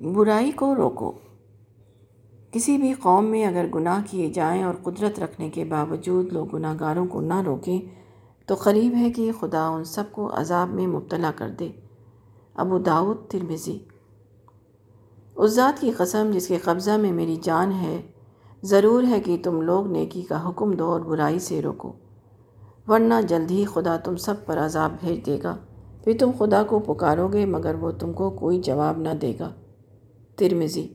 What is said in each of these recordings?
برائی کو روکو۔ کسی بھی قوم میں اگر گناہ کیے جائیں اور قدرت رکھنے کے باوجود لوگ گناہ گاروں کو نہ روکیں، تو قریب ہے کہ خدا ان سب کو عذاب میں مبتلا کر دے۔ ابو داود ترمزی اس ذات کی قسم جس کے قبضہ میں میری جان ہے، ضرور ہے کہ تم لوگ نیکی کا حکم دو اور برائی سے روکو۔ ورنہ جلد ہی خدا تم سب پر عذاب بھیج دے گا۔ پھر تم خدا کو پکارو گے، مگر وہ تم کو کوئی جواب نہ دے گا۔ ترمزی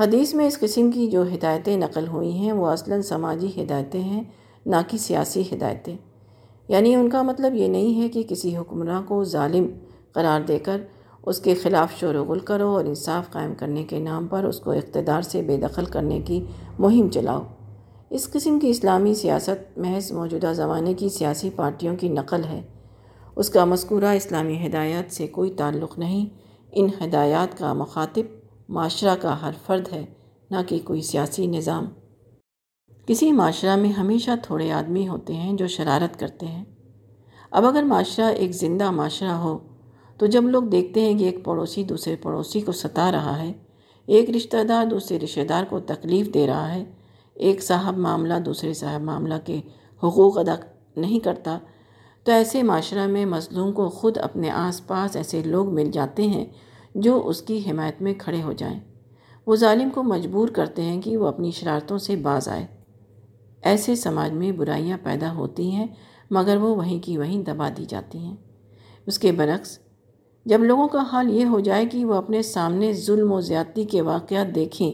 حدیث میں اس قسم کی جو ہدایتیں نقل ہوئی ہیں، وہ اصلاً سماجی ہدایتیں ہیں، نہ کہ سیاسی ہدایتیں۔ یعنی ان کا مطلب یہ نہیں ہے کہ کسی حکمراں کو ظالم قرار دے کر اس کے خلاف شور و غل کرو اور انصاف قائم کرنے کے نام پر اس کو اقتدار سے بے دخل کرنے کی مہم چلاؤ۔ اس قسم کی اسلامی سیاست محض موجودہ زمانے کی سیاسی پارٹیوں کی نقل ہے۔ اس کا مذکورہ اسلامی ہدایات سے کوئی تعلق نہیں۔ ان ہدایات کا مخاطب معاشرہ کا ہر فرد ہے، نہ کہ کوئی سیاسی نظام۔ کسی معاشرہ میں ہمیشہ تھوڑے آدمی ہوتے ہیں جو شرارت کرتے ہیں۔ اب اگر معاشرہ ایک زندہ معاشرہ ہو، تو جب لوگ دیکھتے ہیں کہ ایک پڑوسی دوسرے پڑوسی کو ستا رہا ہے، ایک رشتہ دار دوسرے رشتہ دار کو تکلیف دے رہا ہے، ایک صاحب معاملہ دوسرے صاحب معاملہ کے حقوق ادا نہیں کرتا تو ایسے معاشرہ میں مظلوم کو خود اپنے آس پاس ایسے لوگ مل جاتے ہیں جو اس کی حمایت میں کھڑے ہو جائیں۔ وہ ظالم کو مجبور کرتے ہیں کہ وہ اپنی شرارتوں سے باز آئے۔ ایسے سماج میں برائیاں پیدا ہوتی ہیں، مگر وہ وہیں کی وہیں دبا دی جاتی ہیں۔ اس کے برعکس، جب لوگوں کا حال یہ ہو جائے کہ وہ اپنے سامنے ظلم و زیادتی کے واقعات دیکھیں،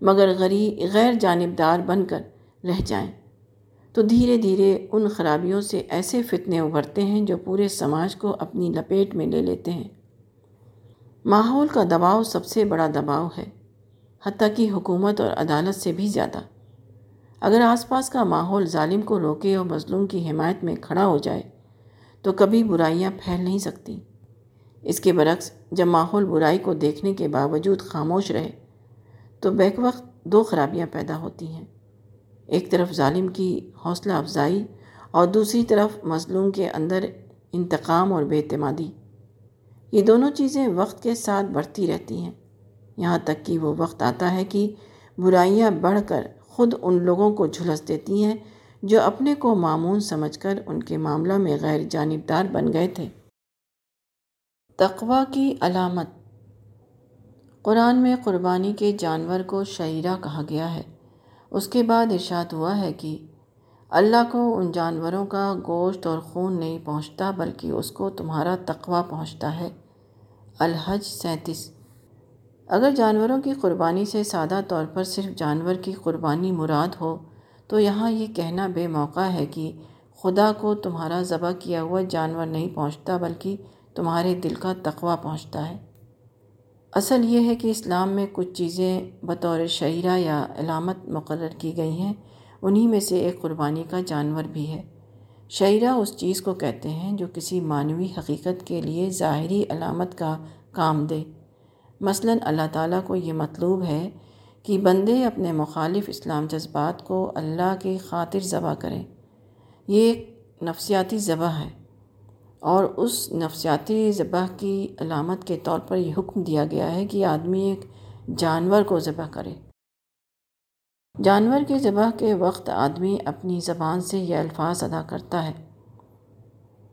مگر غریب غیر جانبدار بن کر رہ جائیں۔ تو دھیرے دھیرے ان خرابیوں سے ایسے فتنے ابھرتے ہیں جو پورے سماج کو اپنی لپیٹ میں لے لیتے ہیں۔ ماحول کا دباؤ سب سے بڑا دباؤ ہے، حتیٰ کہ حکومت اور عدالت سے بھی زیادہ۔ اگر آس پاس کا ماحول ظالم کو روکے اور مظلوم کی حمایت میں کھڑا ہو جائے، تو کبھی برائیاں پھیل نہیں سکتی۔ اس کے برعکس، جب ماحول برائی کو دیکھنے کے باوجود خاموش رہے، تو بیک وقت دو خرابیاں پیدا ہوتی ہیں۔ ایک طرف ظالم کی حوصلہ افزائی اور دوسری طرف مظلوم کے اندر انتقام اور بے اعتمادی یہ دونوں چیزیں وقت کے ساتھ بڑھتی رہتی ہیں۔ یہاں تک کہ وہ وقت آتا ہے کہ برائیاں بڑھ کر خود ان لوگوں کو جھلس دیتی ہیں جو اپنے کو معمون سمجھ کر ان کے معاملہ میں غیر جانبدار بن گئے تھے۔ تقوی کی علامت۔ قرآن میں قربانی کے جانور کو شعیرہ کہا گیا ہے۔ اس کے بعد ارشاد ہوا ہے کہ اللہ کو ان جانوروں کا گوشت اور خون نہیں پہنچتا، بلکہ اس کو تمہارا تقوی پہنچتا ہے۔ الحج سینتیس۔ اگر جانوروں کی قربانی سے سادہ طور پر صرف جانور کی قربانی مراد ہو، تو یہاں یہ کہنا بے موقع ہے کہ خدا کو تمہارا ذبح کیا ہوا جانور نہیں پہنچتا، بلکہ تمہارے دل کا تقوی پہنچتا ہے۔ اصل یہ ہے کہ اسلام میں کچھ چیزیں بطور شعیرہ یا علامت مقرر کی گئی ہیں۔ انہی میں سے ایک قربانی کا جانور بھی ہے۔ شعرہ اس چیز کو کہتے ہیں جو کسی معنوی حقیقت کے لیے ظاہری علامت کا کام دے۔ مثلا اللہ تعالیٰ کو یہ مطلوب ہے کہ بندے اپنے مخالف اسلام جذبات کو اللہ کی خاطر ذبح کریں۔ یہ ایک نفسیاتی ذبح ہے۔ اور اس نفسیاتی ذبح کی علامت کے طور پر یہ حکم دیا گیا ہے کہ آدمی ایک جانور کو ذبح کرے۔ جانور کے ذبح کے وقت آدمی اپنی زبان سے یہ الفاظ ادا کرتا ہے۔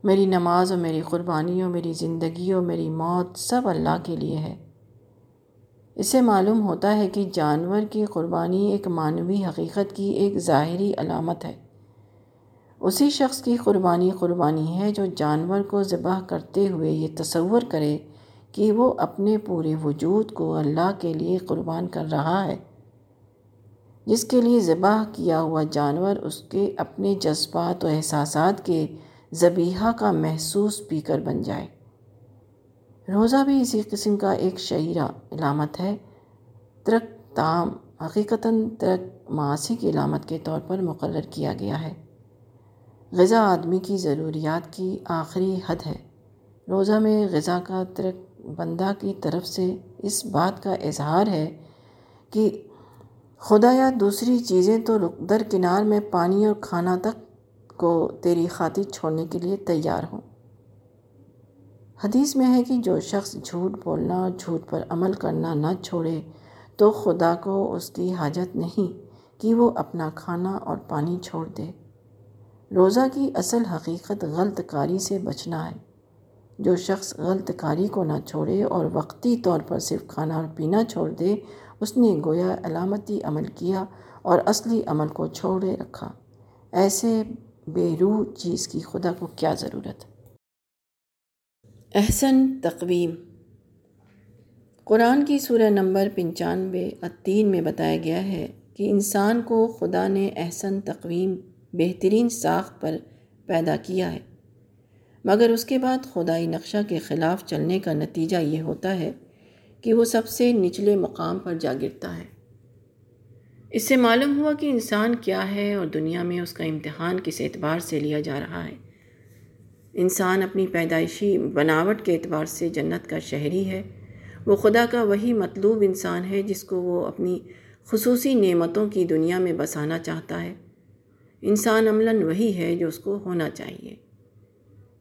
میری نماز اور میری قربانی اور میری زندگی اور میری موت سب اللہ کے لیے ہے۔ اس سے معلوم ہوتا ہے کہ جانور کی قربانی ایک معنوی حقیقت کی ایک ظاہری علامت ہے۔ اسی شخص کی قربانی قربانی ہے جو جانور کو ذبح کرتے ہوئے یہ تصور کرے کہ وہ اپنے پورے وجود کو اللہ کے لیے قربان کر رہا ہے۔ جس کے لیے ذبح کیا ہوا جانور اس کے اپنے جذبات و احساسات کے ذبیحہ کا محسوس پی کر بن جائے۔ روزہ بھی اسی قسم کا ایک شعیرہ علامت ہے۔ ترک تام، حقیقتاً ترک معاشی کی علامت کے طور پر مقرر کیا گیا ہے۔ غذا آدمی کی ضروریات کی آخری حد ہے۔ روزہ میں غذا کا ترک بندہ کی طرف سے اس بات کا اظہار ہے کہ خدا یا دوسری چیزیں تو درکنار میں پانی اور کھانا تک کو تیری خاطر چھوڑنے کے لیے تیار ہوں۔ حدیث میں ہے کہ جو شخص جھوٹ بولنا اور جھوٹ پر عمل کرنا نہ چھوڑے تو خدا کو اس کی حاجت نہیں کہ وہ اپنا کھانا اور پانی چھوڑ دے۔ روزہ کی اصل حقیقت غلط کاری سے بچنا ہے۔ جو شخص غلط کاری کو نہ چھوڑے اور وقتی طور پر صرف کھانا اور پینا چھوڑ دے، اس نے گویا علامتی عمل کیا اور اصلی عمل کو چھوڑے رکھا۔ ایسے بے روح چیز کی خدا کو کیا ضرورت؟ احسن تقویم۔ قرآن کی سورہ نمبر پنچانوے تین میں بتایا گیا ہے کہ انسان کو خدا نے احسن تقویم بہترین ساخت پر پیدا کیا ہے۔ مگر اس کے بعد خدائی نقشہ کے خلاف چلنے کا نتیجہ یہ ہوتا ہے کہ وہ سب سے نچلے مقام پر جا گرتا ہے۔ اس سے معلوم ہوا کہ انسان کیا ہے اور دنیا میں اس کا امتحان کس اعتبار سے لیا جا رہا ہے۔ انسان اپنی پیدائشی بناوٹ کے اعتبار سے جنت کا شہری ہے۔ وہ خدا کا وہی مطلوب انسان ہے جس کو وہ اپنی خصوصی نعمتوں کی دنیا میں بسانا چاہتا ہے۔ انسان عملاً وہی ہے جو اس کو ہونا چاہیے۔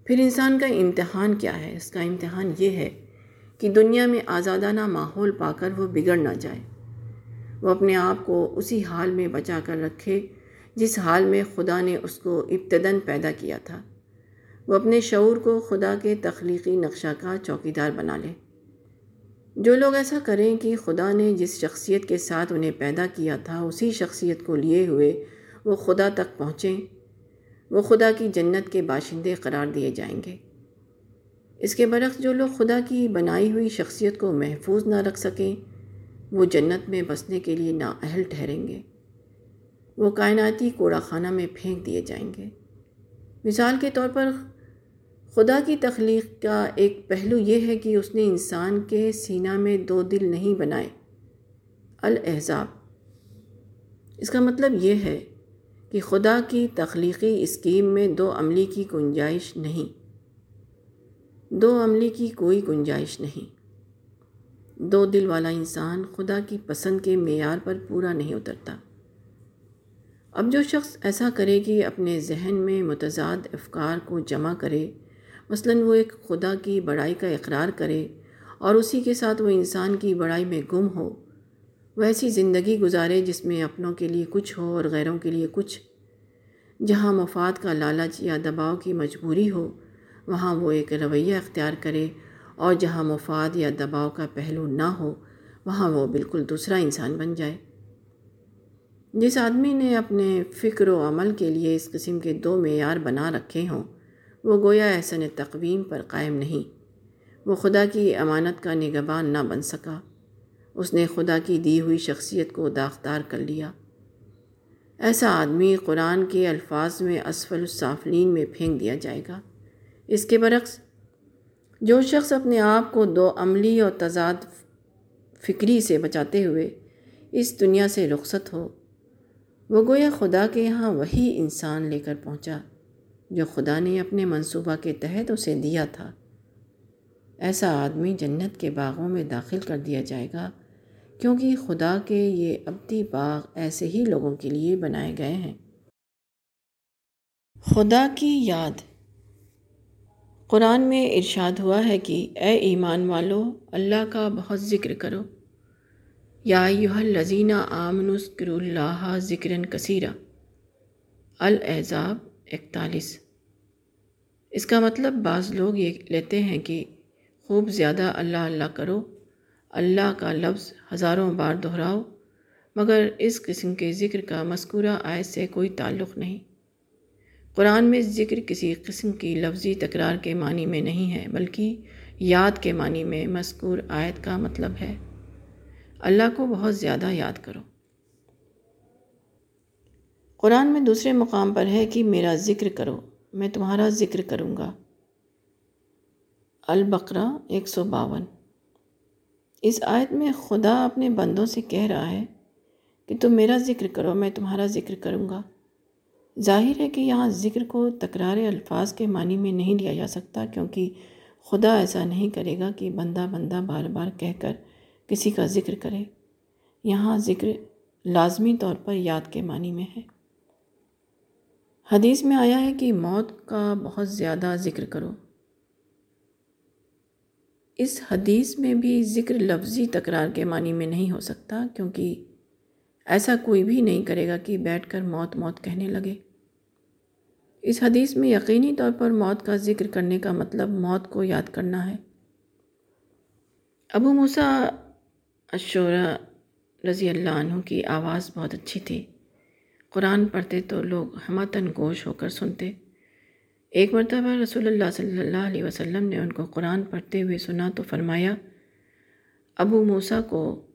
پھر انسان کا امتحان کیا ہے؟ اس کا امتحان یہ ہے کہ دنیا میں آزادانہ ماحول پا کر وہ بگڑ نہ جائے۔ وہ اپنے آپ کو اسی حال میں بچا کر رکھے جس حال میں خدا نے اس کو ابتداً پیدا کیا تھا۔ وہ اپنے شعور کو خدا کے تخلیقی نقشہ کا چوکیدار بنا لے۔ جو لوگ ایسا کریں کہ خدا نے جس شخصیت کے ساتھ انہیں پیدا کیا تھا، اسی شخصیت کو لیے ہوئے وہ خدا تک پہنچیں، وہ خدا کی جنت کے باشندے قرار دیے جائیں گے۔ اس کے برعکس جو لوگ خدا کی بنائی ہوئی شخصیت کو محفوظ نہ رکھ سکیں، وہ جنت میں بسنے کے لیے نااہل ٹھہریں گے۔ وہ کائناتی کوڑا خانہ میں پھینک دیے جائیں گے۔ مثال کے طور پر، خدا کی تخلیق کا ایک پہلو یہ ہے کہ اس نے انسان کے سینہ میں دو دل نہیں بنائے، الاحزاب۔ اس کا مطلب یہ ہے کہ خدا کی تخلیقی اسکیم میں دو عملی کی گنجائش نہیں۔ دو عملی کی کوئی گنجائش نہیں۔ دو دل والا انسان خدا کی پسند کے معیار پر پورا نہیں اترتا۔ اب جو شخص ایسا کرے کہ اپنے ذہن میں متضاد افکار کو جمع کرے، مثلا وہ ایک خدا کی بڑائی کا اقرار کرے اور اسی کے ساتھ وہ انسان کی بڑائی میں گم ہو، وہ ایسی زندگی گزارے جس میں اپنوں کے لیے کچھ ہو اور غیروں کے لیے کچھ جہاں مفاد کا لالچ یا دباؤ کی مجبوری ہو، وہاں وہ ایک رویہ اختیار کرے اور جہاں مفاد یا دباؤ کا پہلو نہ ہو، وہاں وہ بالکل دوسرا انسان بن جائے۔ جس آدمی نے اپنے فکر و عمل کے لیے اس قسم کے دو معیار بنا رکھے ہوں، وہ گویا احسن تقویم پر قائم نہیں۔ وہ خدا کی امانت کا نگبان نہ بن سکا۔ اس نے خدا کی دی ہوئی شخصیت کو داغدار کر لیا۔ ایسا آدمی قرآن کے الفاظ میں اسفل الصافلین میں پھینک دیا جائے گا۔ اس کے برعکس، جو شخص اپنے آپ کو دو عملی اور تضاد فکری سے بچاتے ہوئے اس دنیا سے رخصت ہو، وہ گویا خدا کے یہاں وہی انسان لے کر پہنچا جو خدا نے اپنے منصوبہ کے تحت اسے دیا تھا۔ ایسا آدمی جنت کے باغوں میں داخل کر دیا جائے گا۔ کیونکہ خدا کے یہ ابدی باغ ایسے ہی لوگوں کے لیے بنائے گئے ہیں۔ خدا کی یاد۔ قرآن میں ارشاد ہوا ہے کہ اے ایمان والو، اللہ کا بہت ذکر کرو۔ یا یوہ لذینہ آمنسکر اللہ ذکر کثیرہ الاحزاب اکتالیس۔ اس کا مطلب بعض لوگ یہ لیتے ہیں کہ خوب زیادہ اللہ اللہ کرو۔ اللہ کا لفظ ہزاروں بار دہراؤ، مگر اس قسم کے ذکر کا مذکورہ آیت سے کوئی تعلق نہیں۔ قرآن میں ذکر کسی قسم کی لفظی تکرار کے معنی میں نہیں ہے، بلکہ یاد کے معنی میں مذکور آیت کا مطلب ہے۔ اللہ کو بہت زیادہ یاد کرو۔ قرآن میں دوسرے مقام پر ہے کہ میرا ذکر کرو، میں تمہارا ذکر کروں گا۔ البقرہ ایک سو باون۔ اس آیت میں خدا اپنے بندوں سے کہہ رہا ہے کہ تم میرا ذکر کرو، میں تمہارا ذکر کروں گا۔ ظاہر ہے کہ یہاں ذکر کو تکرار الفاظ کے معنی میں نہیں لیا جا سکتا، کیونکہ خدا ایسا نہیں کرے گا کہ بندہ بندہ بار بار کہہ کر کسی کا ذکر کرے۔ یہاں ذکر لازمی طور پر یاد کے معنی میں ہے۔ حدیث میں آیا ہے کہ موت کا بہت زیادہ ذکر کرو۔ اس حدیث میں بھی ذکر لفظی تکرار کے معنی میں نہیں ہو سکتا کیونکہ ایسا کوئی بھی نہیں کرے گا کہ بیٹھ کر موت موت کہنے لگے۔ اس حدیث میں یقینی طور پر موت کا ذکر کرنے کا مطلب موت کو یاد کرنا ہے۔ ابو موسیٰ اشورہ رضی اللہ عنہ کی آواز بہت اچھی تھی۔ قرآن پڑھتے تو لوگ ہمتن گوش ہو کر سنتے۔ ایک مرتبہ رسول اللہ صلی اللہ علیہ وسلم نے ان کو قرآن پڑھتے ہوئے سنا تو فرمایا، ابو موسیٰ کو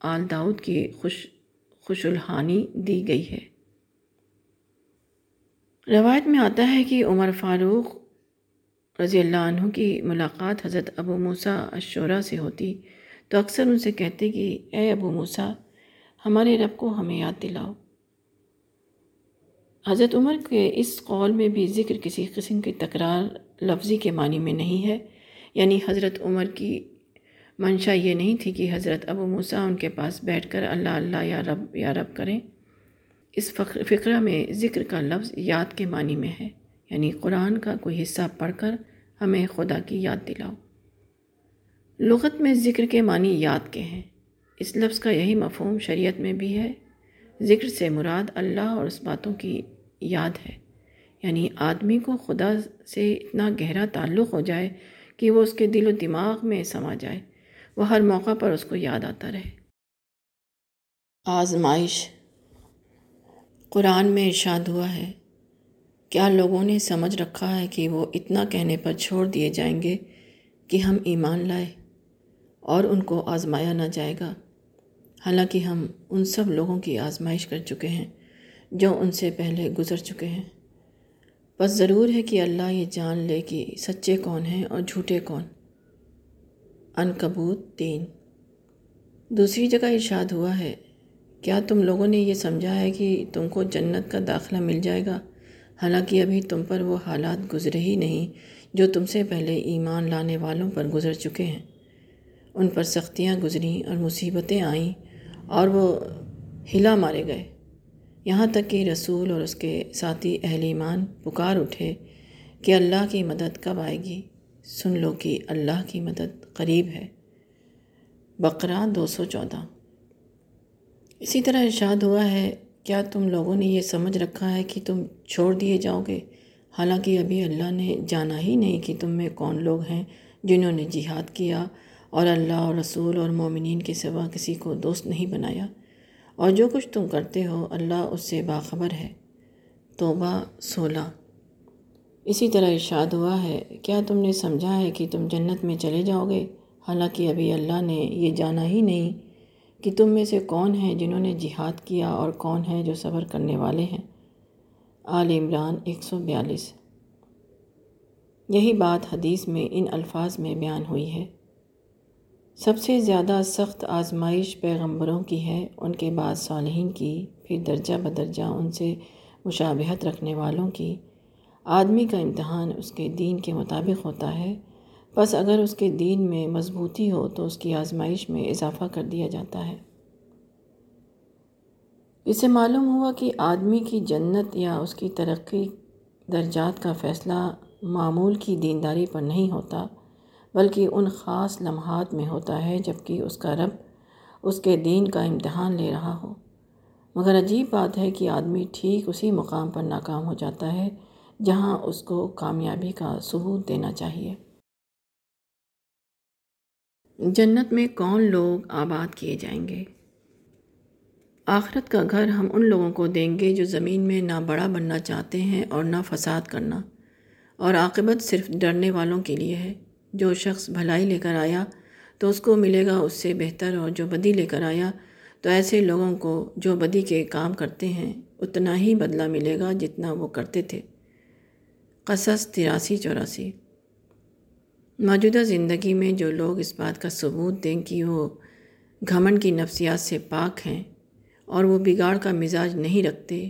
آل داؤد کی خوش خوش الحانی دی گئی ہے۔ روایت میں آتا ہے کہ عمر فاروق رضی اللہ عنہ کی ملاقات حضرت ابو موسیٰ اشورہ سے ہوتی۔ تو اکثر ان سے کہتے کہ، اے ابو موسیٰ، ہمارے رب کو ہمیں یاد دلاؤ۔ حضرت عمر کے اس قول میں بھی ذکر کسی قسم کی تکرار لفظی کے معنی میں نہیں ہے۔ یعنی حضرت عمر کی منشا یہ نہیں تھی کہ حضرت ابو موسیٰ ان کے پاس بیٹھ کر اللہ اللہ یا رب یا رب کریں۔ اس فقرہ میں ذکر کا لفظ یاد کے معنی میں ہے۔ یعنی قرآن کا کوئی حصہ پڑھ کر ہمیں خدا کی یاد دلاؤ۔ لغت میں ذکر کے معنی یاد کے ہیں۔ اس لفظ کا یہی مفہوم شریعت میں بھی ہے۔ ذکر سے مراد اللہ اور اس باتوں کی یاد ہے۔ یعنی آدمی کو خدا سے اتنا گہرا تعلق ہو جائے کہ وہ اس کے دل و دماغ میں سما جائے۔ وہ ہر موقع پر اس کو یاد آتا رہے۔ آزمائش۔ قرآن میں ارشاد ہوا ہے، کیا لوگوں نے سمجھ رکھا ہے کہ وہ اتنا کہنے پر چھوڑ دیے جائیں گے کہ ہم ایمان لائے اور ان کو آزمایا نہ جائے گا؟ حالانکہ ہم ان سب لوگوں کی آزمائش کر چکے ہیں۔ جو ان سے پہلے گزر چکے ہیں۔ بس ضرور ہے کہ اللہ یہ جان لے کہ سچے کون ہیں اور جھوٹے کون۔ ان کبوت تین۔ دوسری جگہ ارشاد ہوا ہے، کیا تم لوگوں نے یہ سمجھا ہے کہ تم کو جنت کا داخلہ مل جائے گا؟ حالانکہ ابھی تم پر وہ حالات گزرے ہی نہیں جو تم سے پہلے ایمان لانے والوں پر گزر چکے ہیں۔ ان پر سختیاں گزریں اور مصیبتیں آئیں اور وہ ہلا مارے گئے۔ یہاں تک کہ رسول اور اس کے ساتھی اہل ایمان پکار اٹھے کہ اللہ کی مدد کب آئے گی۔ سن لو کہ اللہ کی مدد قریب ہے۔ بقرہ دو سو چودہ۔ اسی طرح ارشاد ہوا ہے، کیا تم لوگوں نے یہ سمجھ رکھا ہے کہ تم چھوڑ دیے جاؤ گے؟ حالانکہ ابھی اللہ نے جانا ہی نہیں کہ تم میں کون لوگ ہیں جنہوں نے جہاد کیا اور اللہ اور رسول اور مومنین کے سوا کسی کو دوست نہیں بنایا۔ اور جو کچھ تم کرتے ہو، اللہ اس سے باخبر ہے۔ توبہ سولہ۔ اسی طرح ارشاد ہوا ہے، کیا تم نے سمجھا ہے کہ تم جنت میں چلے جاؤ گے؟ حالانکہ ابھی اللہ نے یہ جانا ہی نہیں کہ تم میں سے کون ہیں جنہوں نے جہاد کیا اور کون ہیں جو صبر کرنے والے ہیں۔ آل عمران ایک سو بیالیس۔ یہی بات حدیث میں ان الفاظ میں بیان ہوئی ہے۔ سب سے زیادہ سخت آزمائش پیغمبروں کی ہے ان کے بعد صالحین کی، پھر درجہ بدرجہ ان سے مشابہت رکھنے والوں کی۔ آدمی کا امتحان اس کے دین کے مطابق ہوتا ہے۔ بس اگر اس کے دین میں مضبوطی ہو تو اس کی آزمائش میں اضافہ کر دیا جاتا ہے۔ اسے معلوم ہوا کہ آدمی کی جنت یا اس کی ترقی درجات کا فیصلہ معمول کی دینداری پر نہیں ہوتا۔ بلکہ ان خاص لمحات میں ہوتا ہے جبکہ اس کا رب اس کے دین کا امتحان لے رہا ہو۔ مگر عجیب بات ہے کہ آدمی ٹھیک اسی مقام پر ناکام ہو جاتا ہے جہاں اس کو کامیابی کا ثبوت دینا چاہیے۔ جنت میں کون لوگ آباد کیے جائیں گے؟ آخرت کا گھر ہم ان لوگوں کو دیں گے جو زمین میں نہ بڑا بننا چاہتے ہیں اور نہ فساد کرنا، اور عاقبت صرف ڈرنے والوں کے لیے ہے۔ جو شخص بھلائی لے کر آیا تو اس کو ملے گا اس سے بہتر اور جو بدی لے کر آیا، تو ایسے لوگوں کو جو بدی کے کام کرتے ہیں، اتنا ہی بدلہ ملے گا جتنا وہ کرتے تھے۔ قصص تراسی چوراسی۔ موجودہ زندگی میں جو لوگ اس بات کا ثبوت دیں کہ وہ گھمن کی نفسیات سے پاک ہیں اور وہ بگاڑ کا مزاج نہیں رکھتے،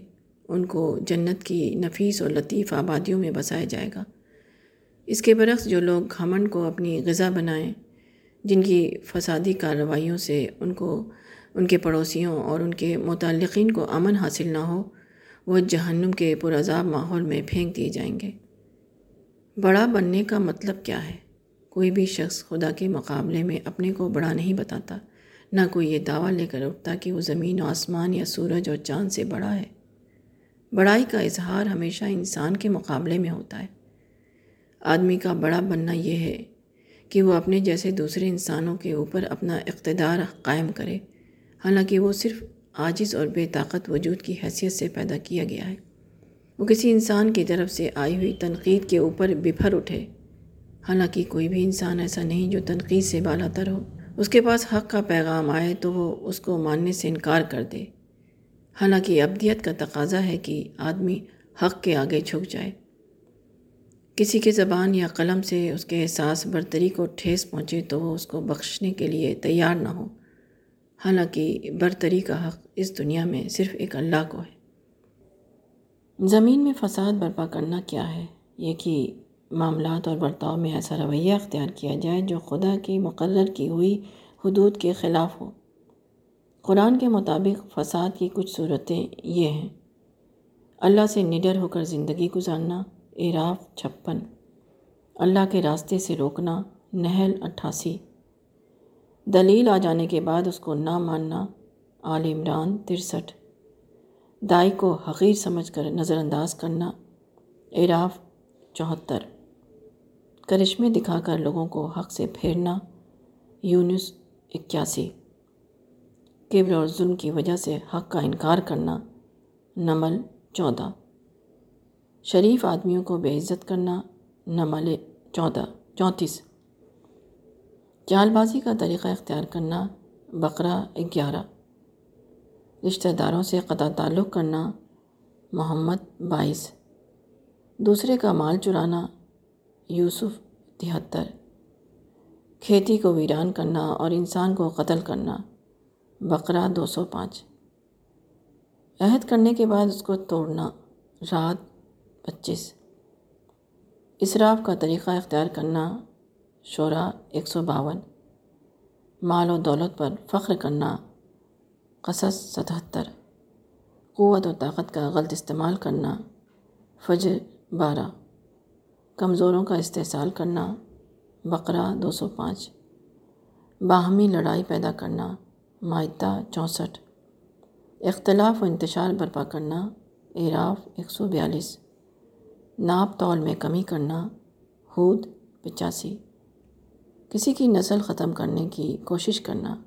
ان کو جنت کی نفیس اور لطیف آبادیوں میں بسایا جائے گا۔ اس کے برعکس جو لوگ گھمن کو اپنی غذا بنائیں، جن کی فسادی کارروائیوں سے ان کو، ان کے پڑوسیوں اور ان کے متعلقین کو امن حاصل نہ ہو، وہ جہنم کے پرعذاب ماحول میں پھینک دیے جائیں گے۔ بڑا بننے کا مطلب کیا ہے؟ کوئی بھی شخص خدا کے مقابلے میں اپنے کو بڑا نہیں بتاتا، نہ کوئی یہ دعویٰ لے کر اٹھتا کہ وہ زمین و آسمان یا سورج اور چاند سے بڑا ہے۔ بڑائی کا اظہار ہمیشہ انسان کے مقابلے میں ہوتا ہے۔ آدمی کا بڑا بننا یہ ہے کہ وہ اپنے جیسے دوسرے انسانوں کے اوپر اپنا اقتدار قائم کرے۔ حالانکہ وہ صرف عاجز اور بے طاقت وجود کی حیثیت سے پیدا کیا گیا ہے۔ وہ کسی انسان کی طرف سے آئی ہوئی تنقید کے اوپر بفر اٹھے۔ حالانکہ کوئی بھی انسان ایسا نہیں جو تنقید سے بالا تر ہو۔ اس کے پاس حق کا پیغام آئے تو وہ اس کو ماننے سے انکار کر دے۔ حالانکہ ابدیت کا تقاضا ہے کہ آدمی حق کے آگے جھک جائے۔ کسی کے زبان یا قلم سے اس کے احساس برتری کو ٹھیس پہنچے تو وہ اس کو بخشنے کے لیے تیار نہ ہو۔ حالانکہ برتری کا حق اس دنیا میں صرف ایک اللہ کو ہے۔ زمین میں فساد برپا کرنا کیا ہے؟ یہ کہ معاملات اور برتاؤ میں ایسا رویہ اختیار کیا جائے جو خدا کی مقرر کی ہوئی حدود کے خلاف ہو۔ قرآن کے مطابق فساد کی کچھ صورتیں یہ ہیں۔ اللہ سے نڈر ہو کر زندگی گزارنا اعراف چھپن۔ اللہ کے راستے سے روکنا، نہل اٹھاسی۔ دلیل آ جانے کے بعد اس کو نہ ماننا، آل عمران ترسٹھ۔ دائی کو حقیر سمجھ کر نظر انداز کرنا اعراف چوہتر۔ کرشمے دکھا کر لوگوں کو حق سے پھیرنا، یونس اکیاسی۔ کبر اور ظلم کی وجہ سے حق کا انکار کرنا، نمل چودہ۔ شریف آدمیوں کو بے عزت کرنا نمل چودہ چونتیس۔ چال بازی کا طریقہ اختیار کرنا، بقرہ گیارہ۔ رشتہ داروں سے قطع تعلق کرنا، محمد بائیس۔ دوسرے کا مال چرانا، یوسف تہتر۔ کھیتی کو ویران کرنا اور انسان کو قتل کرنا، بقرہ دو سو پانچ۔ عہد کرنے کے بعد اس کو توڑنا، رات پچیس۔ اسراف کا طریقہ اختیار کرنا شعرا ایک سو باون۔ مال و دولت پر فخر کرنا قصص ستہتر۔ قوت و طاقت کا غلط استعمال کرنا فجر بارہ۔ کمزوروں کا استحصال کرنا بقرہ دو سو پانچ۔ باہمی لڑائی پیدا کرنا معدہ چونسٹھ۔ اختلاف و انتشار برپا کرنا اعراف ایک سو بیالیس۔ ناپ تول میں کمی کرنا حود پچاسی۔ کسی کی نسل ختم کرنے کی کوشش کرنا۔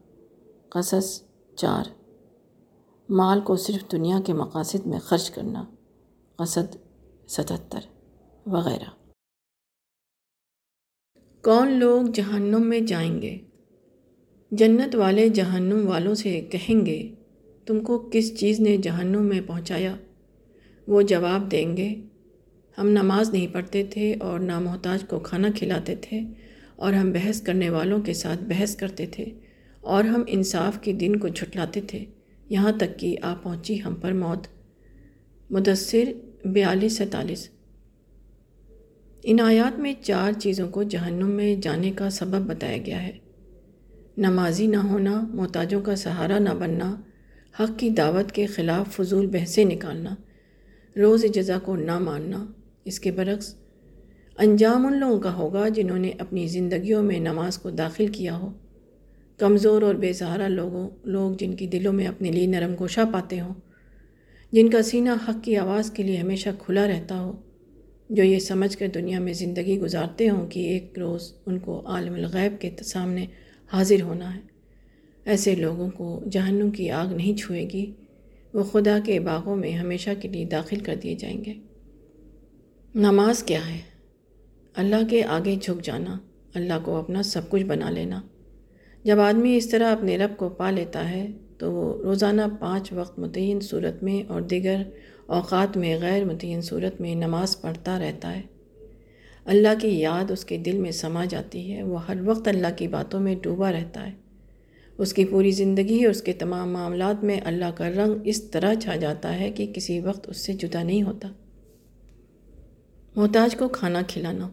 قصص چار۔ مال کو صرف دنیا کے مقاصد میں خرچ کرنا۔ قصد ستتر۔ وغیرہ۔ کون لوگ جہنم میں جائیں گے؟ جنت والے جہنم والوں سے کہیں گے، تم کو کس چیز نے جہنم میں پہنچایا؟ وہ جواب دیں گے ہم نماز نہیں پڑھتے تھے اور نامحتاج کو کھانا کھلاتے تھے اور ہم بحث کرنے والوں کے ساتھ بحث کرتے تھے اور ہم انصاف کے دن کو جھٹلاتے تھے۔ یہاں تک کہ آ پہنچی ہم پر موت۔ مدثر بیالیس سینتالیس۔ ان آیات میں چار چیزوں کو جہنم میں جانے کا سبب بتایا گیا ہے۔ نمازی نہ ہونا، محتاجوں کا سہارا نہ بننا، حق کی دعوت کے خلاف فضول بحثیں نکالنا، روز جزا کو نہ ماننا۔ اس کے برعکس، انجام ان لوگوں کا ہوگا جنہوں نے اپنی زندگیوں میں نماز کو داخل کیا ہو۔ کمزور اور بے سہارا لوگوں، لوگ جن کی دلوں میں اپنے لیے نرم گوشہ پاتے ہوں، جن کا سینہ حق کی آواز کے لیے ہمیشہ کھلا رہتا ہو، جو یہ سمجھ کر دنیا میں زندگی گزارتے ہوں کہ ایک روز ان کو عالم الغیب کے سامنے حاضر ہونا ہے۔ ایسے لوگوں کو جہنم کی آگ نہیں چھوئے گی، وہ خدا کے باغوں میں ہمیشہ کے لیے داخل کر دیے جائیں گے۔ نماز کیا ہے؟ اللہ کے آگے جھک جانا، اللہ کو اپنا سب کچھ بنا لینا۔ جب آدمی اس طرح اپنے رب کو پا لیتا ہے، تو وہ روزانہ پانچ وقت متعین صورت میں اور دیگر اوقات میں غیر متعین صورت میں نماز پڑھتا رہتا ہے۔ اللہ کی یاد اس کے دل میں سما جاتی ہے، وہ ہر وقت اللہ کی باتوں میں ڈوبا رہتا ہے۔ اس کی پوری زندگی اور اس کے تمام معاملات میں اللہ کا رنگ اس طرح چھا جاتا ہے کہ کسی وقت اس سے جدا نہیں ہوتا۔ محتاج کو کھانا کھلانا۔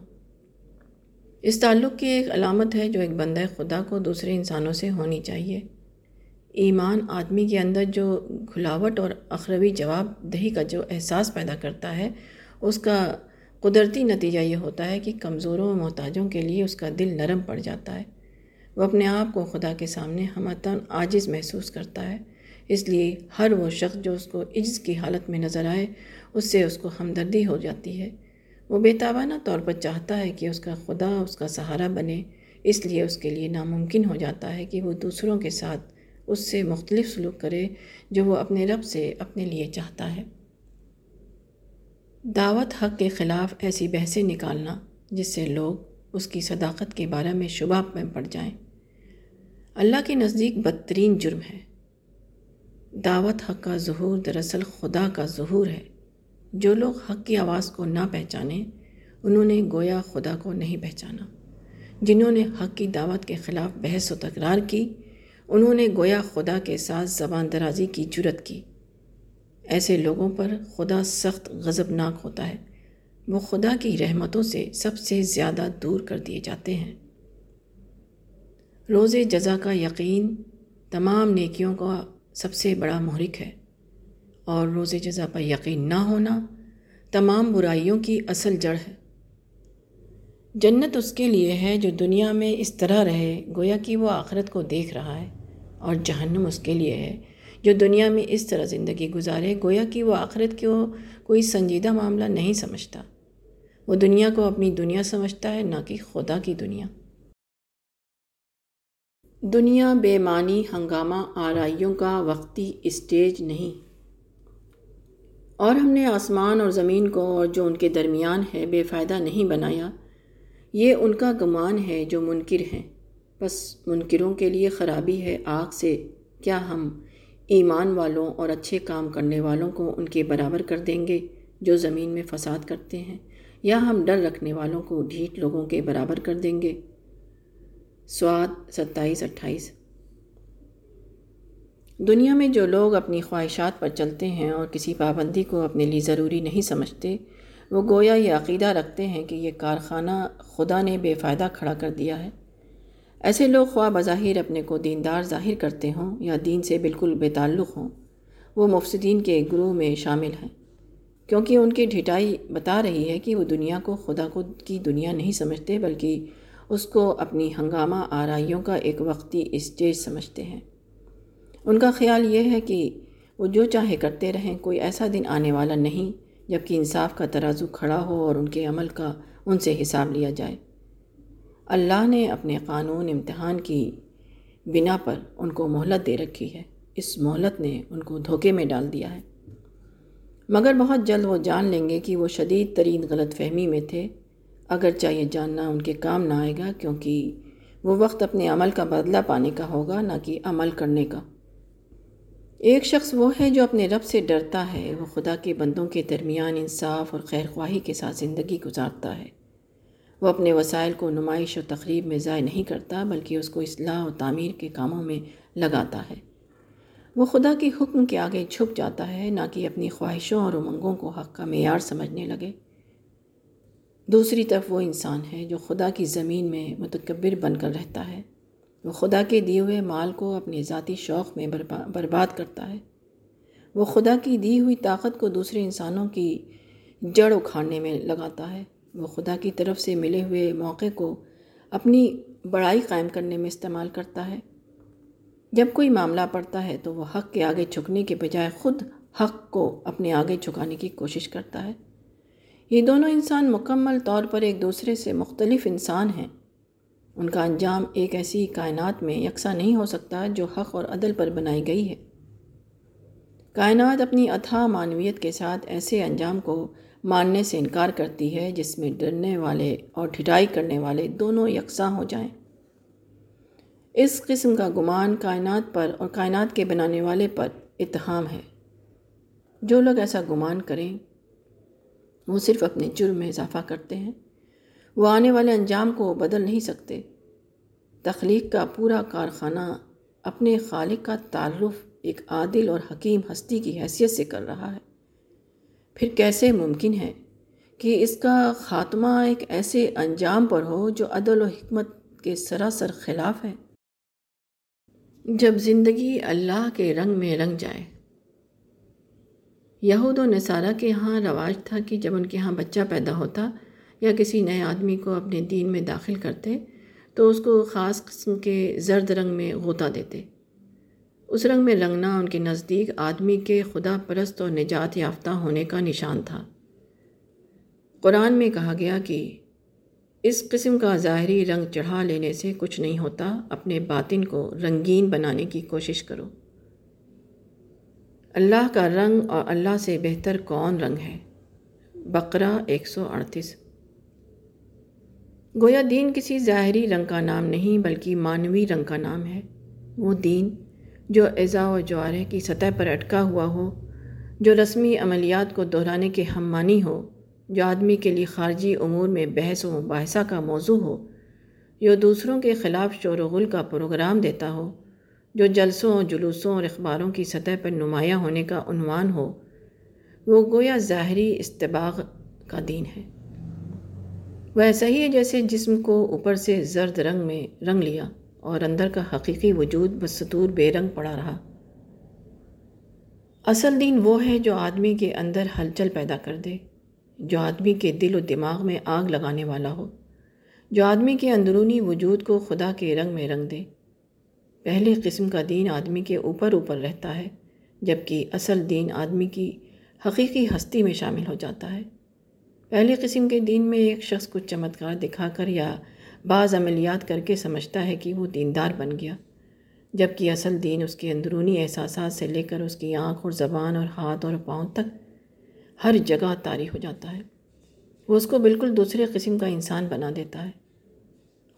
اس تعلق کی ایک علامت ہے جو ایک بندہ خدا کو دوسرے انسانوں سے ہونی چاہیے۔ ایمان آدمی کے اندر جو کھلاوٹ اور اخروی جواب دہی کا جو احساس پیدا کرتا ہے، اس کا قدرتی نتیجہ یہ ہوتا ہے کہ کمزوروں و محتاجوں کے لیے اس کا دل نرم پڑ جاتا ہے۔ وہ اپنے آپ کو خدا کے سامنے ہمتاً عاجز محسوس کرتا ہے۔ اس لیے ہر وہ شخص جو اس کو عجز کی حالت میں نظر آئے، اس سے اس کو ہمدردی ہو جاتی ہے۔ وہ بے تابانہ طور پر چاہتا ہے کہ اس کا خدا، اس کا سہارا بنے۔ اس لیے اس کے لیے ناممکن ہو جاتا ہے کہ وہ دوسروں کے ساتھ اس سے مختلف سلوک کرے جو وہ اپنے رب سے اپنے لیے چاہتا ہے۔ دعوت حق کے خلاف ایسی بحثیں نکالنا جس سے لوگ اس کی صداقت کے بارے میں شبہ میں پڑ جائیں۔ اللہ کے نزدیک بدترین جرم ہے۔ دعوت حق کا ظہور دراصل خدا کا ظہور ہے۔ جو لوگ حق کی آواز کو نہ پہچانیں، انہوں نے گویا خدا کو نہیں پہچانا۔ جنہوں نے حق کی دعوت کے خلاف بحث و تکرار کی، انہوں نے گویا خدا کے ساتھ زبان درازی کی جرت کی۔ ایسے لوگوں پر خدا سخت غضبناک ہوتا ہے۔ وہ خدا کی رحمتوں سے سب سے زیادہ دور کر دیے جاتے ہیں۔ روز جزا کا یقین تمام نیکیوں کا سب سے بڑا محرک ہے۔ اور روز جزا پر یقین نہ ہونا تمام برائیوں کی اصل جڑ ہے۔ جنت اس کے لیے ہے جو دنیا میں اس طرح رہے، گویا کہ وہ آخرت کو دیکھ رہا ہے، اور جہنم اس کے لیے ہے جو دنیا میں اس طرح زندگی گزارے، گویا کہ وہ آخرت کو کوئی سنجیدہ معاملہ نہیں سمجھتا۔ وہ دنیا کو اپنی دنیا سمجھتا ہے، نہ کہ خدا کی دنیا۔ دنیا بے معنی، ہنگامہ، آرائیوں کا وقتی اسٹیج نہیں۔ اور ہم نے آسمان اور زمین کو اور جو ان کے درمیان ہے بے فائدہ نہیں بنایا، یہ ان کا گمان ہے جو منکر ہیں۔ بس منکروں کے لیے خرابی ہے آگ سے، کیا ہم ایمان والوں اور اچھے کام کرنے والوں کو ان کے برابر کر دیں گے جو زمین میں فساد کرتے ہیں؟ یا ہم ڈر رکھنے والوں کو ڈھیٹ لوگوں کے برابر کر دیں گے؟ سواد ستائیس اٹھائیس۔ دنیا میں جو لوگ اپنی خواہشات پر چلتے ہیں اور کسی پابندی کو اپنے لیے ضروری نہیں سمجھتے، وہ گویا یہ عقیدہ رکھتے ہیں کہ یہ کارخانہ خدا نے بے فائدہ کھڑا کر دیا ہے۔ ایسے لوگ خواہ بظاہر اپنے کو دیندار ظاہر کرتے ہوں یا دین سے بالکل بے تعلق ہوں، وہ مفسدین کے گروہ میں شامل ہیں۔ کیونکہ ان کی ڈھٹائی بتا رہی ہے کہ وہ دنیا کو خدا کو کی دنیا نہیں سمجھتے، بلکہ اس کو اپنی ہنگامہ آرائیوں کا ایک وقتی اسٹیج سمجھتے ہیں۔ ان کا خیال یہ ہے کہ وہ جو چاہے کرتے رہیں، کوئی ایسا دن آنے والا نہیں جبکہ انصاف کا ترازو کھڑا ہو اور ان کے عمل کا ان سے حساب لیا جائے۔ اللہ نے اپنے قانون، امتحان کی بنا پر ان کو مہلت دے رکھی ہے۔ اس مہلت نے ان کو دھوکے میں ڈال دیا ہے۔ مگر بہت جلد وہ جان لیں گے کہ وہ شدید ترین غلط فہمی میں تھے۔ اگرچہ یہ جاننا ان کے کام نہ آئے گا، کیونکہ وہ وقت اپنے عمل کا بدلہ پانے کا ہوگا، نہ کہ عمل کرنے کا۔ ایک شخص وہ ہے جو اپنے رب سے ڈرتا ہے، وہ خدا کے بندوں کے درمیان انصاف اور خیر خواہی کے ساتھ زندگی گزارتا ہے۔ وہ اپنے وسائل کو نمائش و تقریب میں ضائع نہیں کرتا، بلکہ اس کو اصلاح و تعمیر کے کاموں میں لگاتا ہے۔ وہ خدا کے حکم کے آگے چھپ جاتا ہے، نہ کہ اپنی خواہشوں اور امنگوں کو حق کا معیار سمجھنے لگے۔ دوسری طرف وہ انسان ہے جو خدا کی زمین میں متکبر بن کر رہتا ہے۔ وہ خدا کے دیے ہوئے مال کو اپنے ذاتی شوق میں برباد کرتا ہے۔ وہ خدا کی دی ہوئی طاقت کو دوسرے انسانوں کی جڑ اکھاڑنے میں لگاتا ہے۔ وہ خدا کی طرف سے ملے ہوئے موقع کو اپنی بڑائی قائم کرنے میں استعمال کرتا ہے۔ جب کوئی معاملہ پڑتا ہے تو وہ حق کے آگے چھکنے کے بجائے خود حق کو اپنے آگے چھکانے کی کوشش کرتا ہے۔ یہ دونوں انسان مکمل طور پر ایک دوسرے سے مختلف انسان ہیں۔ ان کا انجام ایک ایسی کائنات میں یکساں نہیں ہو سکتا جو حق اور عدل پر بنائی گئی ہے۔ کائنات اپنی اتھا معنویت کے ساتھ ایسے انجام کو ماننے سے انکار کرتی ہے جس میں ڈرنے والے اور ڈھٹائی کرنے والے دونوں یکساں ہو جائیں۔ اس قسم کا گمان کائنات پر اور کائنات کے بنانے والے پر اتہام ہے۔ جو لوگ ایسا گمان کریں، وہ صرف اپنے جرم میں اضافہ کرتے ہیں۔ وہ آنے والے انجام کو بدل نہیں سکتے۔ تخلیق کا پورا کارخانہ اپنے خالق کا تعارف ایک عادل اور حکیم ہستی کی حیثیت سے کر رہا ہے۔ پھر کیسے ممکن ہے کہ اس کا خاتمہ ایک ایسے انجام پر ہو جو عدل و حکمت کے سراسر خلاف ہے؟ جب زندگی اللہ کے رنگ میں رنگ جائے۔ یہود و نصارہ کے ہاں رواج تھا کہ جب ان کے ہاں بچہ پیدا ہوتا یا کسی نئے آدمی کو اپنے دین میں داخل کرتے، تو اس کو خاص قسم کے زرد رنگ میں غوطہ دیتے۔ اس رنگ میں رنگنا ان کے نزدیک آدمی کے خدا پرست اور نجات یافتہ ہونے کا نشان تھا۔ قرآن میں کہا گیا کہ اس قسم کا ظاہری رنگ چڑھا لینے سے کچھ نہیں ہوتا، اپنے باطن کو رنگین بنانے کی کوشش کرو۔ اللہ کا رنگ اور اللہ سے بہتر کون رنگ ہے؟ بقرہ ایک سو اڑتیس۔ گویا دین کسی ظاہری رنگ کا نام نہیں بلکہ معنوی رنگ کا نام ہے۔ وہ دین جو اعضاء و جوارح کی سطح پر اٹکا ہوا ہو، جو رسمی عملیات کو دہرانے کے ہم مانی ہو، جو آدمی کے لیے خارجی امور میں بحث و مباحثہ کا موضوع ہو جو دوسروں کے خلاف شور و غل کا پروگرام دیتا ہو، جو جلسوں اور جلوسوں اور اخباروں کی سطح پر نمایاں ہونے کا عنوان ہو۔ وہ گویا ظاہری استباغ کا دین ہے۔ وہ ایسا ہی ہے جیسے جسم کو اوپر سے زرد رنگ میں رنگ لیا اور اندر کا حقیقی وجود بستور بے رنگ پڑا رہا۔ اصل دین وہ ہے جو آدمی کے اندر ہلچل پیدا کر دے، جو آدمی کے دل و دماغ میں آگ لگانے والا ہو، جو آدمی کے اندرونی وجود کو خدا کے رنگ میں رنگ دے۔ پہلے قسم کا دین آدمی کے اوپر اوپر رہتا ہے، جبکہ اصل دین آدمی کی حقیقی ہستی میں شامل ہو جاتا ہے۔ پہلے قسم کے دین میں ایک شخص کو چمتکار دکھا کر یا بعض عملیات کر کے سمجھتا ہے کہ وہ دیندار بن گیا، جبکہ اصل دین اس کے اندرونی احساسات سے لے کر اس کی آنکھ اور زبان اور ہاتھ اور پاؤں تک ہر جگہ طاری ہو جاتا ہے۔ وہ اس کو بالکل دوسرے قسم کا انسان بنا دیتا ہے۔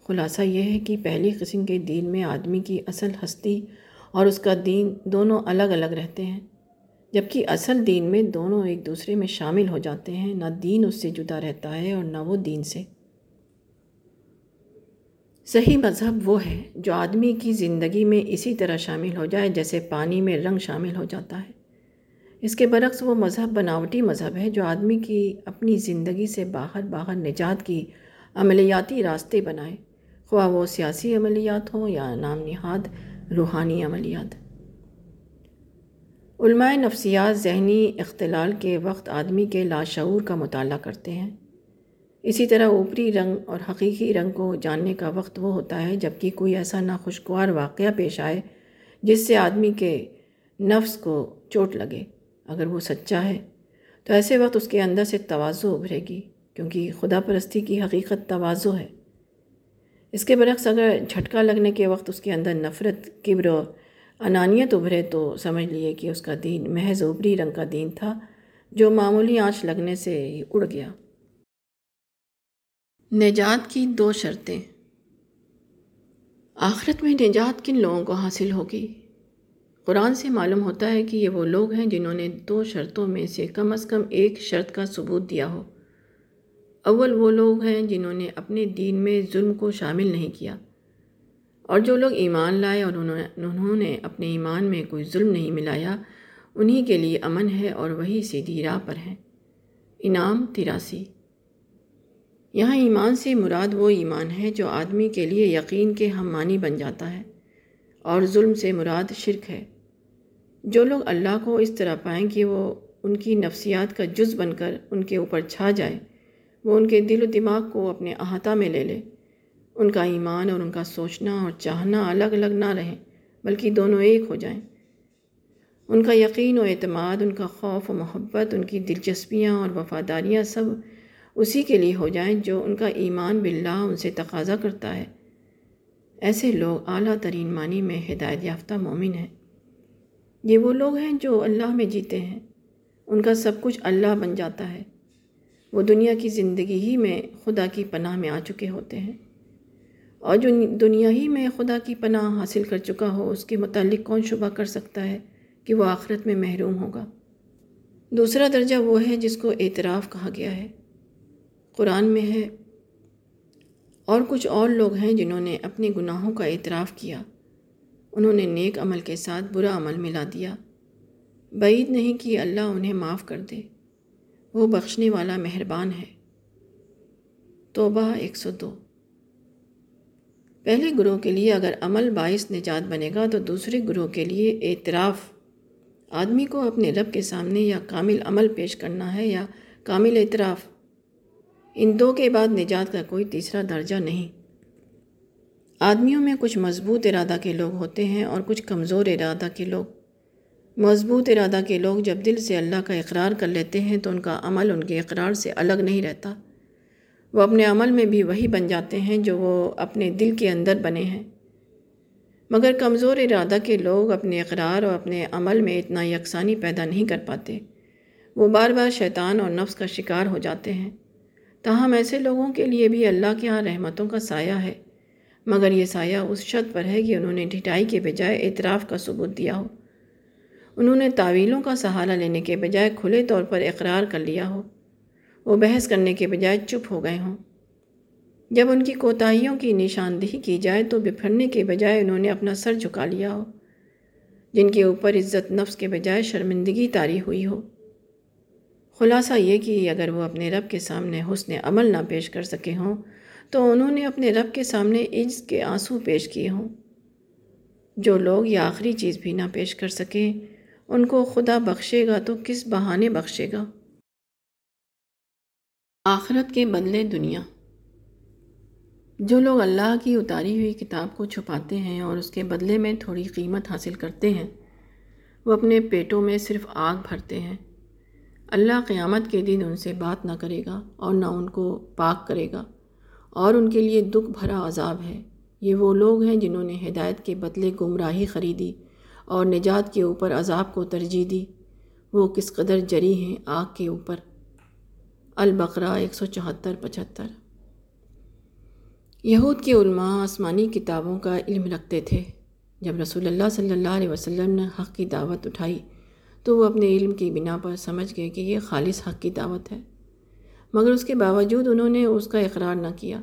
خلاصہ یہ ہے کہ پہلی قسم کے دین میں آدمی کی اصل ہستی اور اس کا دین دونوں الگ الگ رہتے ہیں۔ جبکہ اصل دین میں دونوں ایک دوسرے میں شامل ہو جاتے ہیں، نہ دین اس سے جدا رہتا ہے اور نہ وہ دین سے۔ صحیح مذہب وہ ہے جو آدمی کی زندگی میں اسی طرح شامل ہو جائے جیسے پانی میں رنگ شامل ہو جاتا ہے۔ اس کے برعکس وہ مذہب بناوٹی مذہب ہے جو آدمی کی اپنی زندگی سے باہر باہر نجات کی عملیاتی راستے بنائے۔ خواہ وہ سیاسی عملیات ہوں یا نام نہاد روحانی عملیات۔ علماء نفسیات ذہنی اختلال کے وقت آدمی کے لاشعور کا مطالعہ کرتے ہیں۔ اسی طرح اوپری رنگ اور حقیقی رنگ کو جاننے کا وقت وہ ہوتا ہے جبکہ کوئی ایسا ناخوشگوار واقعہ پیش آئے جس سے آدمی کے نفس کو چوٹ لگے۔ اگر وہ سچا ہے تو ایسے وقت اس کے اندر سے توازو ابھرے گی کیونکہ خدا پرستی کی حقیقت توازو ہے۔ اس کے برعکس اگر جھٹکا لگنے کے وقت اس کے اندر نفرت، کبر و انانیت ابھرے تو سمجھ لیے کہ اس کا دین محض اوبری رنگ کا دین تھا جو معمولی آنچ لگنے سے ہی اڑ گیا۔ نجات کی دو شرطیں۔ آخرت میں نجات کن لوگوں کو حاصل ہوگی؟ قرآن سے معلوم ہوتا ہے کہ یہ وہ لوگ ہیں جنہوں نے دو شرطوں میں سے کم از کم ایک شرط کا ثبوت دیا ہو۔ اول وہ لوگ ہیں جنہوں نے اپنے دین میں ظلم کو شامل نہیں کیا۔ اور جو لوگ ایمان لائے اور انہوں نے اپنے ایمان میں کوئی ظلم نہیں ملایا، انہی کے لیے امن ہے اور وہی سیدھی راہ پر ہیں۔ انعام تراسی۔ یہاں ایمان سے مراد وہ ایمان ہے جو آدمی کے لیے یقین کے ہم مانی بن جاتا ہے اور ظلم سے مراد شرک ہے۔ جو لوگ اللہ کو اس طرح پائیں کہ وہ ان کی نفسیات کا جز بن کر ان کے اوپر چھا جائے، وہ ان کے دل و دماغ کو اپنے احاطہ میں لے لے۔ ان کا ایمان اور ان کا سوچنا اور چاہنا الگ الگ نہ رہیں بلکہ دونوں ایک ہو جائیں۔ ان کا یقین و اعتماد، ان کا خوف و محبت، ان کی دلچسپیاں اور وفاداریاں سب اسی کے لیے ہو جائیں جو ان کا ایمان باللہ ان سے تقاضا کرتا ہے۔ ایسے لوگ اعلیٰ ترین معنی میں ہدایت یافتہ مومن ہیں۔ یہ وہ لوگ ہیں جو اللہ میں جیتے ہیں۔ ان کا سب کچھ اللہ بن جاتا ہے۔ وہ دنیا کی زندگی ہی میں خدا کی پناہ میں آ چکے ہوتے ہیں۔ اور جو دنیا ہی میں خدا کی پناہ حاصل کر چکا ہو، اس کے متعلق کون شبہ کر سکتا ہے کہ وہ آخرت میں محروم ہوگا؟ دوسرا درجہ وہ ہے جس کو اعتراف کہا گیا ہے۔ قرآن میں ہے، اور کچھ اور لوگ ہیں جنہوں نے اپنے گناہوں کا اعتراف کیا۔ انہوں نے نیک عمل کے ساتھ برا عمل ملا دیا۔ بعید نہیں کہ اللہ انہیں معاف کر دے۔ وہ بخشنے والا مہربان ہے۔ توبہ ایک سو دو۔ پہلے گروہ کے لیے اگر عمل باعث نجات بنے گا تو دوسرے گروہ کے لیے اعتراف۔ آدمی کو اپنے رب کے سامنے یا کامل عمل پیش کرنا ہے یا کامل اعتراف۔ ان دو کے بعد نجات کا کوئی تیسرا درجہ نہیں۔ آدمیوں میں کچھ مضبوط ارادہ کے لوگ ہوتے ہیں اور کچھ کمزور ارادہ کے لوگ۔ مضبوط ارادہ کے لوگ جب دل سے اللہ کا اقرار کر لیتے ہیں تو ان کا عمل ان کے اقرار سے الگ نہیں رہتا۔ وہ اپنے عمل میں بھی وہی بن جاتے ہیں جو وہ اپنے دل کے اندر بنے ہیں۔ مگر کمزور ارادہ کے لوگ اپنے اقرار اور اپنے عمل میں اتنا یکسانی پیدا نہیں کر پاتے۔ وہ بار بار شیطان اور نفس کا شکار ہو جاتے ہیں۔ تاہم ایسے لوگوں کے لیے بھی اللہ کے ہاں رحمتوں کا سایہ ہے۔ مگر یہ سایہ اس شرط پر ہے کہ انہوں نے ڈھٹائی کے بجائے اعتراف کا ثبوت دیا ہو۔ انہوں نے تعویلوں کا سہارا لینے کے بجائے کھلے طور پر اقرار کر لیا ہو۔ وہ بحث کرنے کے بجائے چپ ہو گئے ہوں۔ جب ان کی کوتاہیوں کی نشاندہی کی جائے تو بپھرنے کے بجائے انہوں نے اپنا سر جھکا لیا ہو، جن کے اوپر عزت نفس کے بجائے شرمندگی تاری ہوئی ہو۔ خلاصہ یہ کہ اگر وہ اپنے رب کے سامنے حسن عمل نہ پیش کر سکے ہوں، تو انہوں نے اپنے رب کے سامنے عز کے آنسو پیش کیے ہوں۔ جو لوگ یہ آخری چیز بھی نہ پیش کر سکیں، ان کو خدا بخشے گا تو کس بہانے بخشے گا؟ آخرت کے بدلے دنیا۔ جو لوگ اللہ کی اتاری ہوئی کتاب کو چھپاتے ہیں اور اس کے بدلے میں تھوڑی قیمت حاصل کرتے ہیں، وہ اپنے پیٹوں میں صرف آگ بھرتے ہیں۔ اللہ قیامت کے دن ان سے بات نہ کرے گا اور نہ ان کو پاک کرے گا۔ اور ان کے لیے دکھ بھرا عذاب ہے۔ یہ وہ لوگ ہیں جنہوں نے ہدایت کے بدلے گمراہی خریدی اور نجات کے اوپر عذاب کو ترجیح دی۔ وہ کس قدر جری ہیں آگ کے اوپر۔ البقرہ ایک سو چوہتر پچہتر۔ یہود کے علماء آسمانی کتابوں کا علم رکھتے تھے۔ جب رسول اللہ صلی اللہ علیہ وسلم نے حق کی دعوت اٹھائی، تو وہ اپنے علم کی بنا پر سمجھ گئے کہ یہ خالص حق کی دعوت ہے۔ مگر اس کے باوجود انہوں نے اس کا اقرار نہ کیا۔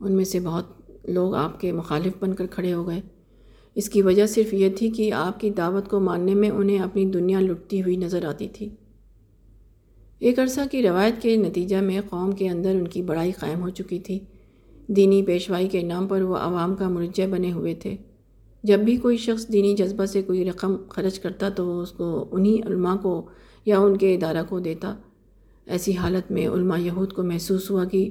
ان میں سے بہت لوگ آپ کے مخالف بن کر کھڑے ہو گئے۔ اس کی وجہ صرف یہ تھی کہ آپ کی دعوت کو ماننے میں انہیں اپنی دنیا لٹتی ہوئی نظر آتی تھی۔ ایک عرصہ کی روایت کے نتیجہ میں قوم کے اندر ان کی بڑائی قائم ہو چکی تھی۔ دینی پیشوائی کے نام پر وہ عوام کا مرجع بنے ہوئے تھے۔ جب بھی کوئی شخص دینی جذبہ سے کوئی رقم خرچ کرتا تو وہ اس کو انہی علماء کو یا ان کے ادارہ کو دیتا۔ ایسی حالت میں علماء یہود کو محسوس ہوا کہ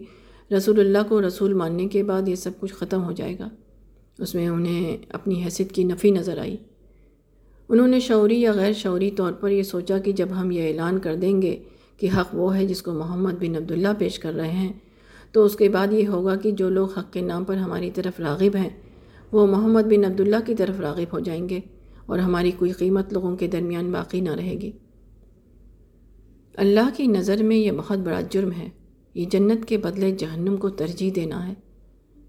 رسول اللہ کو رسول ماننے کے بعد یہ سب کچھ ختم ہو جائے گا۔ اس میں انہیں اپنی حیثیت کی نفی نظر آئی۔ انہوں نے شعوری یا غیر شعوری طور پر یہ سوچا کہ جب ہم یہ اعلان کر دیں گے کہ حق وہ ہے جس کو محمد بن عبداللہ پیش کر رہے ہیں۔ تو اس کے بعد یہ ہوگا کہ جو لوگ حق کے نام پر ہماری طرف راغب ہیں، وہ محمد بن عبداللہ کی طرف راغب ہو جائیں گے اور ہماری کوئی قیمت لوگوں کے درمیان باقی نہ رہے گی۔ اللہ کی نظر میں یہ بہت بڑا جرم ہے۔ یہ جنت کے بدلے جہنم کو ترجیح دینا ہے۔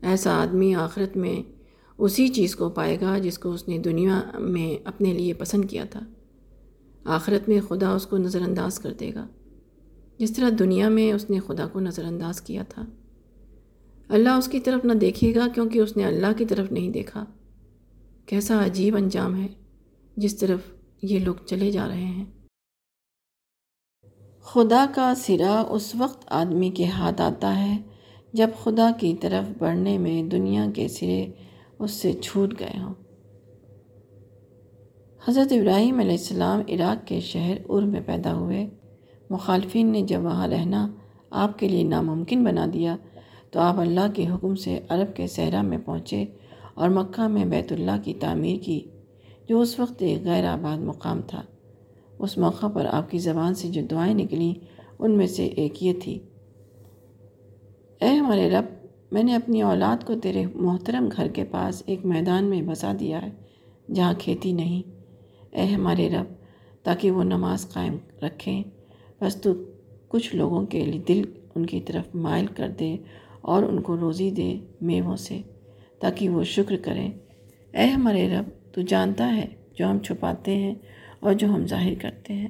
ایسا آدمی آخرت میں اسی چیز کو پائے گا جس کو اس نے دنیا میں اپنے لیے پسند کیا تھا۔ آخرت میں خدا اس کو نظر انداز کر دے گا۔ جس طرح دنیا میں اس نے خدا کو نظر انداز کیا تھا۔ اللہ اس کی طرف نہ دیکھے گا کیونکہ اس نے اللہ کی طرف نہیں دیکھا۔ کیسا عجیب انجام ہے جس طرف یہ لوگ چلے جا رہے ہیں۔ خدا کا سرا اس وقت آدمی کے ہاتھ آتا ہے جب خدا کی طرف بڑھنے میں دنیا کے سرے اس سے چھوٹ گئے ہوں۔ حضرت ابراہیم علیہ السلام عراق کے شہر ار میں پیدا ہوئے۔ مخالفین نے جب وہاں رہنا، آپ کے لیے ناممکن بنا دیا، تو آپ اللہ کے حکم سے عرب کے صحرا میں پہنچے اور مکہ میں بیت اللہ کی تعمیر کی، جو اس وقت ایک غیر آباد مقام تھا۔ اس موقع پر آپ کی زبان سے جو دعائیں نکلیں، ان میں سے ایک یہ تھی، اے ہمارے رب، میں نے اپنی اولاد کو تیرے محترم گھر کے پاس ایک میدان میں بسا دیا ہے، جہاں کھیتی نہیں۔ اے ہمارے رب، تاکہ وہ نماز قائم رکھیں۔ بس تو کچھ لوگوں کے لیے دل ان کی طرف مائل کر دے اور ان کو روزی دے میووں سے تاکہ وہ شکر کریں۔ اے ہمارے رب، تو جانتا ہے جو ہم چھپاتے ہیں اور جو ہم ظاہر کرتے ہیں،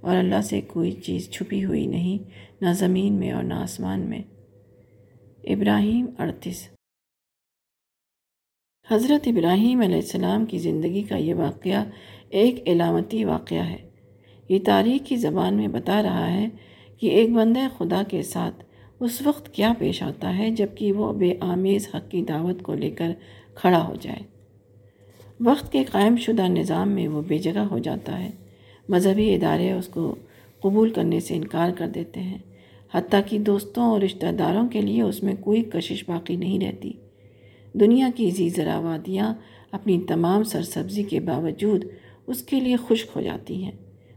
اور اللہ سے کوئی چیز چھپی ہوئی نہیں، نہ زمین میں اور نہ آسمان میں۔ ابراہیم اڑتیس۔ حضرت ابراہیم علیہ السلام کی زندگی کا یہ واقعہ ایک علامتی واقعہ ہے۔ یہ تاریخ کی زبان میں بتا رہا ہے کہ ایک بندہ خدا کے ساتھ اس وقت کیا پیش آتا ہے جبکہ وہ بے آمیز حق کی دعوت کو لے کر کھڑا ہو جائے۔ وقت کے قائم شدہ نظام میں وہ بے جگہ ہو جاتا ہے۔ مذہبی ادارے اس کو قبول کرنے سے انکار کر دیتے ہیں، حتیٰ کہ دوستوں اور رشتہ داروں کے لیے اس میں کوئی کشش باقی نہیں رہتی۔ دنیا کی زیزر وادیاں اپنی تمام سرسبزی کے باوجود اس کے لیے خشک ہو جاتی ہیں۔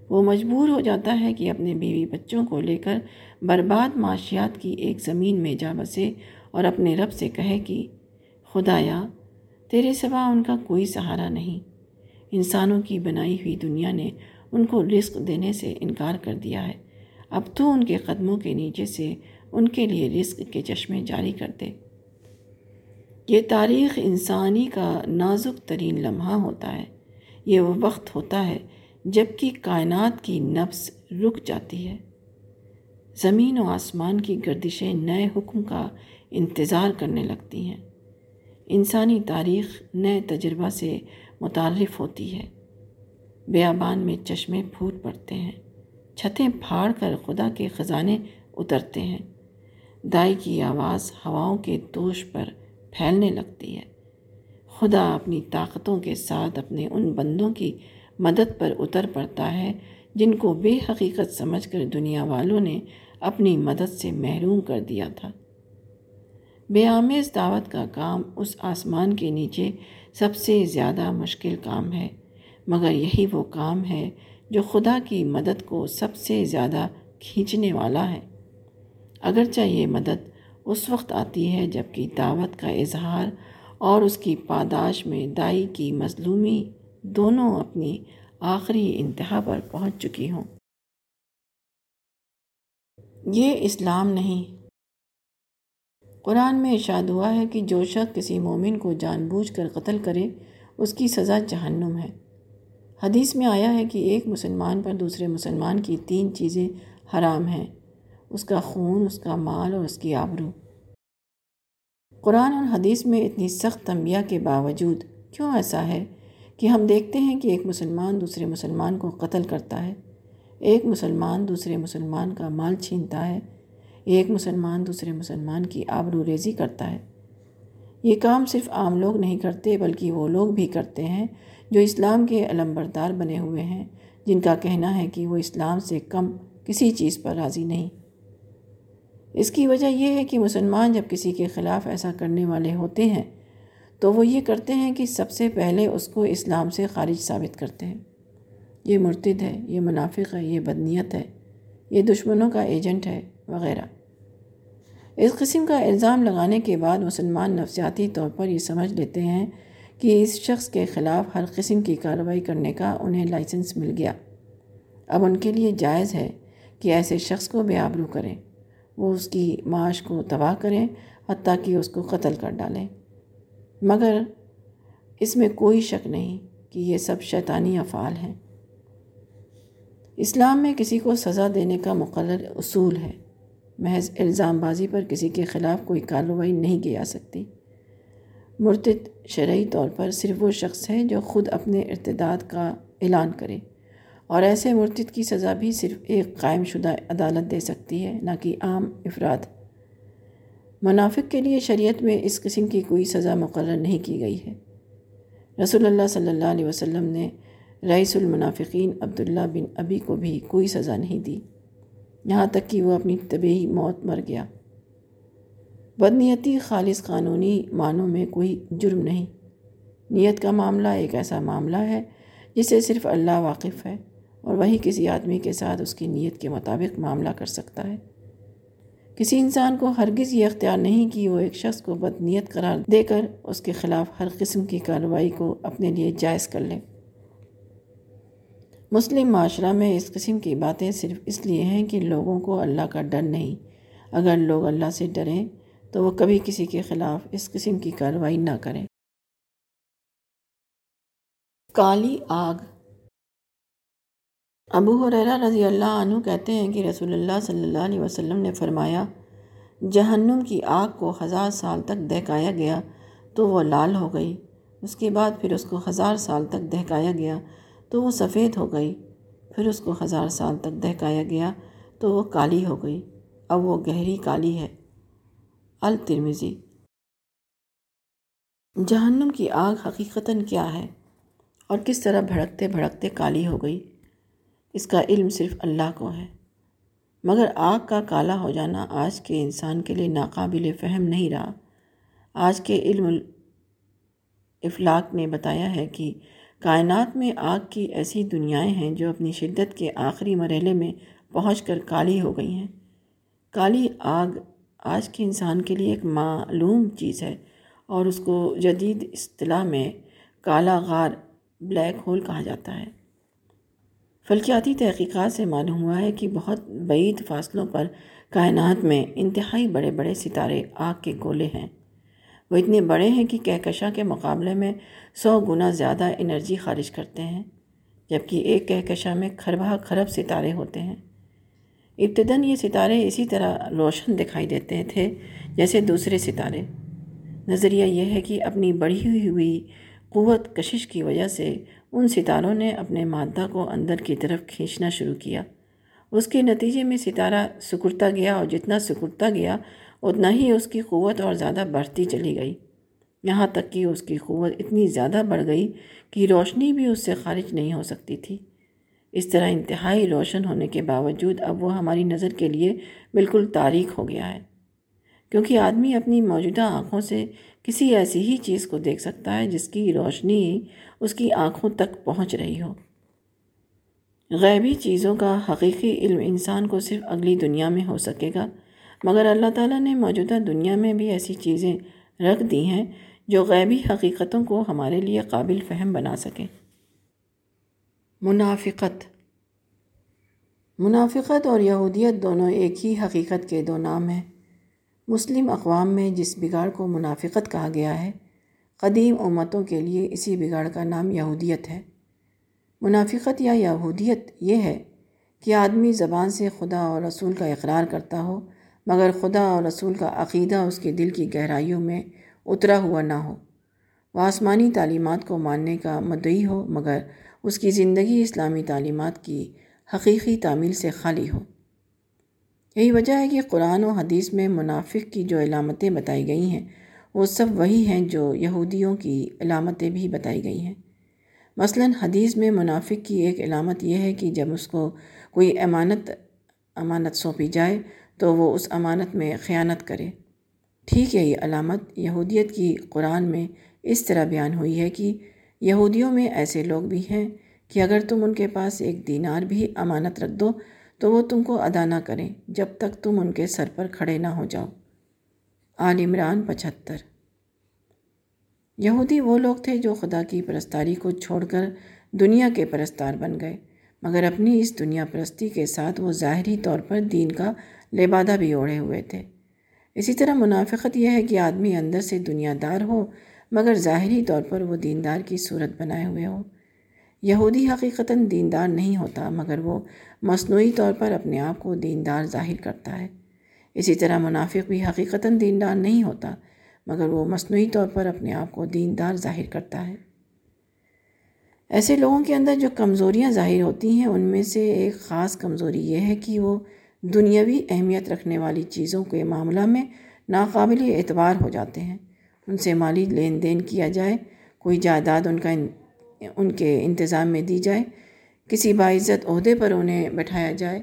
وہ مجبور ہو جاتا ہے کہ اپنے بیوی بچوں کو لے کر برباد معاشیات کی ایک زمین میں جا بسے اور اپنے رب سے کہے کہ، خدایا، تیرے سوا ان کا کوئی سہارا نہیں۔ انسانوں کی بنائی ہوئی دنیا نے ان کو رزق دینے سے انکار کر دیا ہے۔ اب تو ان کے قدموں کے نیچے سے ان کے لیے رزق کے چشمے جاری کر دے۔ یہ تاریخ انسانی کا نازک ترین لمحہ ہوتا ہے۔ یہ وہ وقت ہوتا ہے جبکہ کائنات کی نفس رک جاتی ہے۔ زمین و آسمان کی گردشیں نئے حکم کا انتظار کرنے لگتی ہیں۔ انسانی تاریخ نئے تجربہ سے متعارف ہوتی ہے۔ بیابان میں چشمے پھوٹ پڑتے ہیں۔ چھتیں پھاڑ کر خدا کے خزانے اترتے ہیں۔ دائی کی آواز ہواؤں کے دوش پر پھیلنے لگتی ہے۔ خدا اپنی طاقتوں کے ساتھ اپنے ان بندوں کی مدد پر اتر پڑتا ہے، جن کو بے حقیقت سمجھ کر دنیا والوں نے اپنی مدد سے محروم کر دیا تھا۔ بے آمیز دعوت کا کام اس آسمان کے نیچے سب سے زیادہ مشکل کام ہے، مگر یہی وہ کام ہے جو خدا کی مدد کو سب سے زیادہ کھینچنے والا ہے۔ اگرچہ یہ مدد اس وقت آتی ہے جبکہ دعوت کا اظہار اور اس کی پاداش میں دائی کی مظلومی دونوں اپنی آخری انتہا پر پہنچ چکی ہوں۔ یہ اسلام نہیں۔ قرآن میں ارشاد ہوا ہے کہ جو شخص کسی مومن کو جان بوجھ کر قتل کرے، اس کی سزا جہنم ہے۔ حدیث میں آیا ہے کہ ایک مسلمان پر دوسرے مسلمان کی تین چیزیں حرام ہیں، اس کا خون، اس کا مال اور اس کی آبرو۔ قرآن اور حدیث میں اتنی سخت تنبیہ کے باوجود کیوں ایسا ہے؟ کہ ہم دیکھتے ہیں کہ ایک مسلمان دوسرے مسلمان کو قتل کرتا ہے، ایک مسلمان دوسرے مسلمان کا مال چھینتا ہے، ایک مسلمان دوسرے مسلمان کی آبرو ریزی کرتا ہے۔ یہ کام صرف عام لوگ نہیں کرتے، بلکہ وہ لوگ بھی کرتے ہیں جو اسلام کے علم بردار بنے ہوئے ہیں، جن کا کہنا ہے کہ وہ اسلام سے کم کسی چیز پر راضی نہیں۔ اس کی وجہ یہ ہے کہ مسلمان جب کسی کے خلاف ایسا کرنے والے ہوتے ہیں تو وہ یہ کرتے ہیں کہ سب سے پہلے اس کو اسلام سے خارج ثابت کرتے ہیں۔ یہ مرتد ہے، یہ منافق ہے، یہ بدنیت ہے، یہ دشمنوں کا ایجنٹ ہے وغیرہ۔ اس قسم کا الزام لگانے کے بعد مسلمان نفسیاتی طور پر یہ سمجھ لیتے ہیں کہ اس شخص کے خلاف ہر قسم کی کارروائی کرنے کا انہیں لائسنس مل گیا۔ اب ان کے لیے جائز ہے کہ ایسے شخص کو بے آبرو کریں۔ وہ اس کی معاش کو تباہ کریں، حتیٰ کہ اس کو قتل کر ڈالیں۔ مگر اس میں کوئی شک نہیں کہ یہ سب شیطانی افعال ہیں۔ اسلام میں کسی کو سزا دینے کا مقرر اصول ہے۔ محض الزام بازی پر کسی کے خلاف کوئی کارروائی نہیں کی جا سکتی۔ مرتد شرعی طور پر صرف وہ شخص ہے جو خود اپنے ارتداد کا اعلان کرے اور ایسے مرتد کی سزا بھی صرف ایک قائم شدہ عدالت دے سکتی ہے، نہ کہ عام افراد۔ منافق کے لیے شریعت میں اس قسم کی کوئی سزا مقرر نہیں کی گئی ہے۔ رسول اللہ صلی اللہ علیہ وسلم نے رئیس المنافقین عبداللہ بن ابی کو بھی کوئی سزا نہیں دی۔ یہاں تک کہ وہ اپنی طبعی موت مر گیا۔ بدنیتی خالص قانونی معنوں میں کوئی جرم نہیں۔ نیت کا معاملہ ایک ایسا معاملہ ہے جسے صرف اللہ واقف ہے اور وہی کسی آدمی کے ساتھ اس کی نیت کے مطابق معاملہ کر سکتا ہے۔ کسی انسان کو ہرگز یہ اختیار نہیں کہ وہ ایک شخص کو بدنیت قرار دے کر اس کے خلاف ہر قسم کی کارروائی کو اپنے لیے جائز کر لے۔ مسلم معاشرہ میں اس قسم کی باتیں صرف اس لیے ہیں کہ لوگوں کو اللہ کا ڈر نہیں۔ اگر لوگ اللہ سے ڈریں تو وہ کبھی کسی کے خلاف اس قسم کی کارروائی نہ کریں۔ کالی آگ ابو حریرہ رضی اللہ عنہ کہتے ہیں کہ رسول اللہ صلی اللہ علیہ وسلم نے فرمایا، جہنم کی آگ کو ہزار سال تک دہکایا گیا تو وہ لال ہو گئی، اس کے بعد پھر اس کو ہزار سال تک دہکایا گیا تو وہ سفید ہو گئی، پھر اس کو ہزار سال تک دہکایا گیا تو وہ کالی ہو گئی، اب وہ گہری کالی ہے۔ الترمزی جہنم کی آگ حقیقتاً کیا ہے؟ اور کس طرح بھڑکتے بھڑکتے کالی ہو گئی؟ اس کا علم صرف اللہ کو ہے۔ مگر آگ کا کالا ہو جانا آج کے انسان کے لیے ناقابل فہم نہیں رہا۔ آج کے علم افلاق نے بتایا ہے کہ کائنات میں آگ کی ایسی دنیایں ہیں جو اپنی شدت کے آخری مرحلے میں پہنچ کر کالی ہو گئی ہیں۔ کالی آگ آج کے انسان کے لیے ایک معلوم چیز ہے اور اس کو جدید اصطلاح میں کالا غار بلیک ہول کہا جاتا ہے۔ فلکیاتی تحقیقات سے معلوم ہوا ہے کہ بہت بعید فاصلوں پر کائنات میں انتہائی بڑے بڑے ستارے آگ کے گولے ہیں۔ وہ اتنے بڑے ہیں کہ کہکشاں کے مقابلے میں سو گنا زیادہ انرجی خارج کرتے ہیں، جبکہ ایک کہکشاں میں کھربہ کھرب ستارے ہوتے ہیں۔ ابتداً یہ ستارے اسی طرح روشن دکھائی دیتے تھے جیسے دوسرے ستارے۔ نظریہ یہ ہے کہ اپنی بڑھی ہوئی قوت کشش کی وجہ سے ان ستاروں نے اپنے مادہ کو اندر کی طرف کھینچنا شروع کیا۔ اس کے نتیجے میں ستارہ سکڑتا گیا اور جتنا سکڑتا گیا، اتنا ہی اس کی قوت اور زیادہ بڑھتی چلی گئی۔ یہاں تک کہ اس کی قوت اتنی زیادہ بڑھ گئی کہ روشنی بھی اس سے خارج نہیں ہو سکتی تھی۔ اس طرح انتہائی روشن ہونے کے باوجود اب وہ ہماری نظر کے لیے بالکل تاریخ ہو گیا ہے۔ کیونکہ آدمی اپنی موجودہ آنکھوں سے کسی ایسی ہی چیز کو دیکھ سکتا ہے جس کی روشنی اس کی آنکھوں تک پہنچ رہی ہو۔ غیبی چیزوں کا حقیقی علم انسان کو صرف اگلی دنیا میں ہو سکے گا، مگر اللہ تعالیٰ نے موجودہ دنیا میں بھی ایسی چیزیں رکھ دی ہیں جو غیبی حقیقتوں کو ہمارے لیے قابل فہم بنا سکیں منافقت۔ منافقت اور یہودیت دونوں ایک ہی حقیقت کے دو نام ہیں۔ مسلم اقوام میں جس بگاڑ کو منافقت کہا گیا ہے، قدیم امتوں کے لیے اسی بگاڑ کا نام یہودیت ہے۔ منافقت یا یہودیت یہ ہے کہ آدمی زبان سے خدا اور رسول کا اقرار کرتا ہو، مگر خدا اور رسول کا عقیدہ اس کے دل کی گہرائیوں میں اترا ہوا نہ ہو۔ وہ آسمانی تعلیمات کو ماننے کا مدعی ہو، مگر اس کی زندگی اسلامی تعلیمات کی حقیقی تعمیل سے خالی ہو۔ یہی وجہ ہے کہ قرآن و حدیث میں منافق کی جو علامتیں بتائی گئی ہیں، وہ سب وہی ہیں جو یہودیوں کی علامتیں بھی بتائی گئی ہیں۔ مثلا حدیث میں منافق کی ایک علامت یہ ہے کہ جب اس کو کوئی امانت امانت سونپی جائے تو وہ اس امانت میں خیانت کرے۔ ٹھیک یہی علامت یہودیت کی قرآن میں اس طرح بیان ہوئی ہے کہ یہودیوں میں ایسے لوگ بھی ہیں کہ اگر تم ان کے پاس ایک دینار بھی امانت رکھ دو تو وہ تم کو ادا نہ کریں جب تک تم ان کے سر پر کھڑے نہ ہو جاؤ۔ آل عمران پچھتر یہودی وہ لوگ تھے جو خدا کی پرستاری کو چھوڑ کر دنیا کے پرستار بن گئے، مگر اپنی اس دنیا پرستی کے ساتھ وہ ظاہری طور پر دین کا لبادہ بھی اوڑھے ہوئے تھے۔ اسی طرح منافقت یہ ہے کہ آدمی اندر سے دنیا دار ہو، مگر ظاہری طور پر وہ دیندار کی صورت بنائے ہوئے ہو۔ یہودی حقیقتاً دیندار نہیں ہوتا، مگر وہ مصنوعی طور پر اپنے آپ کو دیندار ظاہر کرتا ہے۔ اسی طرح منافق بھی حقیقتاً دیندار نہیں ہوتا، مگر وہ مصنوعی طور پر اپنے آپ کو دیندار ظاہر کرتا ہے۔ ایسے لوگوں کے اندر جو کمزوریاں ظاہر ہوتی ہیں، ان میں سے ایک خاص کمزوری یہ ہے کہ وہ دنیاوی اہمیت رکھنے والی چیزوں کے معاملہ میں ناقابل اعتبار ہو جاتے ہیں۔ ان سے مالی لین دین کیا جائے، کوئی جائیداد ان کا ان کے انتظام میں دی جائے۔ کسی باعزت عہدے پر انہیں بٹھایا جائے۔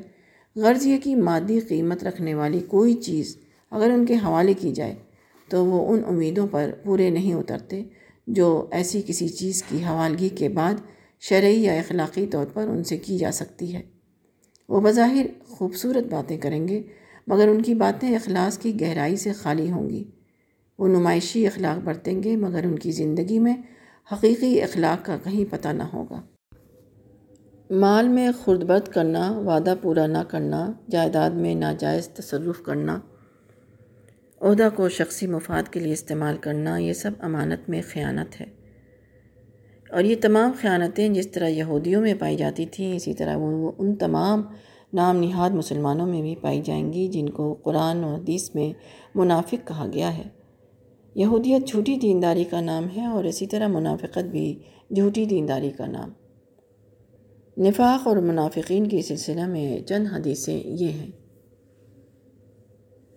غرض یہ کہ مادی قیمت رکھنے والی کوئی چیز اگر ان کے حوالے کی جائے تو وہ ان امیدوں پر پورے نہیں اترتے جو ایسی کسی چیز کی حوالگی کے بعد شرعی یا اخلاقی طور پر ان سے کی جا سکتی ہے۔ وہ بظاہر خوبصورت باتیں کریں گے، مگر ان کی باتیں اخلاص کی گہرائی سے خالی ہوں گی۔ وہ نمائشی اخلاق برتیں گے، مگر ان کی زندگی میں حقیقی اخلاق کا کہیں پتہ نہ ہوگا۔ مال میں خرد برد کرنا، وعدہ پورا نہ کرنا، جائیداد میں ناجائز تصرف کرنا، عہدہ کو شخصی مفاد کے لیے استعمال کرنا، یہ سب امانت میں خیانت ہے۔ اور یہ تمام خیانتیں جس طرح یہودیوں میں پائی جاتی تھیں، اسی طرح وہ ان تمام نام نہاد مسلمانوں میں بھی پائی جائیں گی جن کو قرآن و حدیث میں منافق کہا گیا ہے۔ یہودیت جھوٹی دینداری کا نام ہے اور اسی طرح منافقت بھی جھوٹی دینداری کا نام۔ نفاق اور منافقین کی سلسلہ میں چند حدیثیں یہ ہیں۔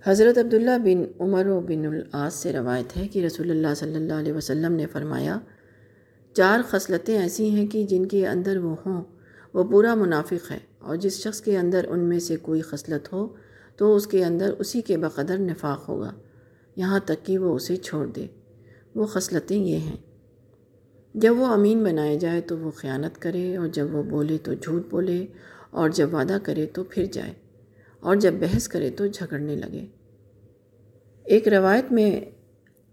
حضرت عبداللہ بن عمر و بن العاص سے روایت ہے کہ رسول اللہ صلی اللہ علیہ وسلم نے فرمایا، چار خصلتیں ایسی ہیں کہ جن کے اندر وہ ہوں، وہ پورا منافق ہے اور جس شخص کے اندر ان میں سے کوئی خصلت ہو تو اس کے اندر اسی کے بقدر نفاق ہوگا۔ یہاں تک کہ وہ اسے چھوڑ دے۔ وہ خصلتیں یہ ہیں۔ جب وہ امین بنائے جائے تو وہ خیانت کرے، اور جب وہ بولے تو جھوٹ بولے، اور جب وعدہ کرے تو پھر جائے، اور جب بحث کرے تو جھگڑنے لگے۔ ایک روایت میں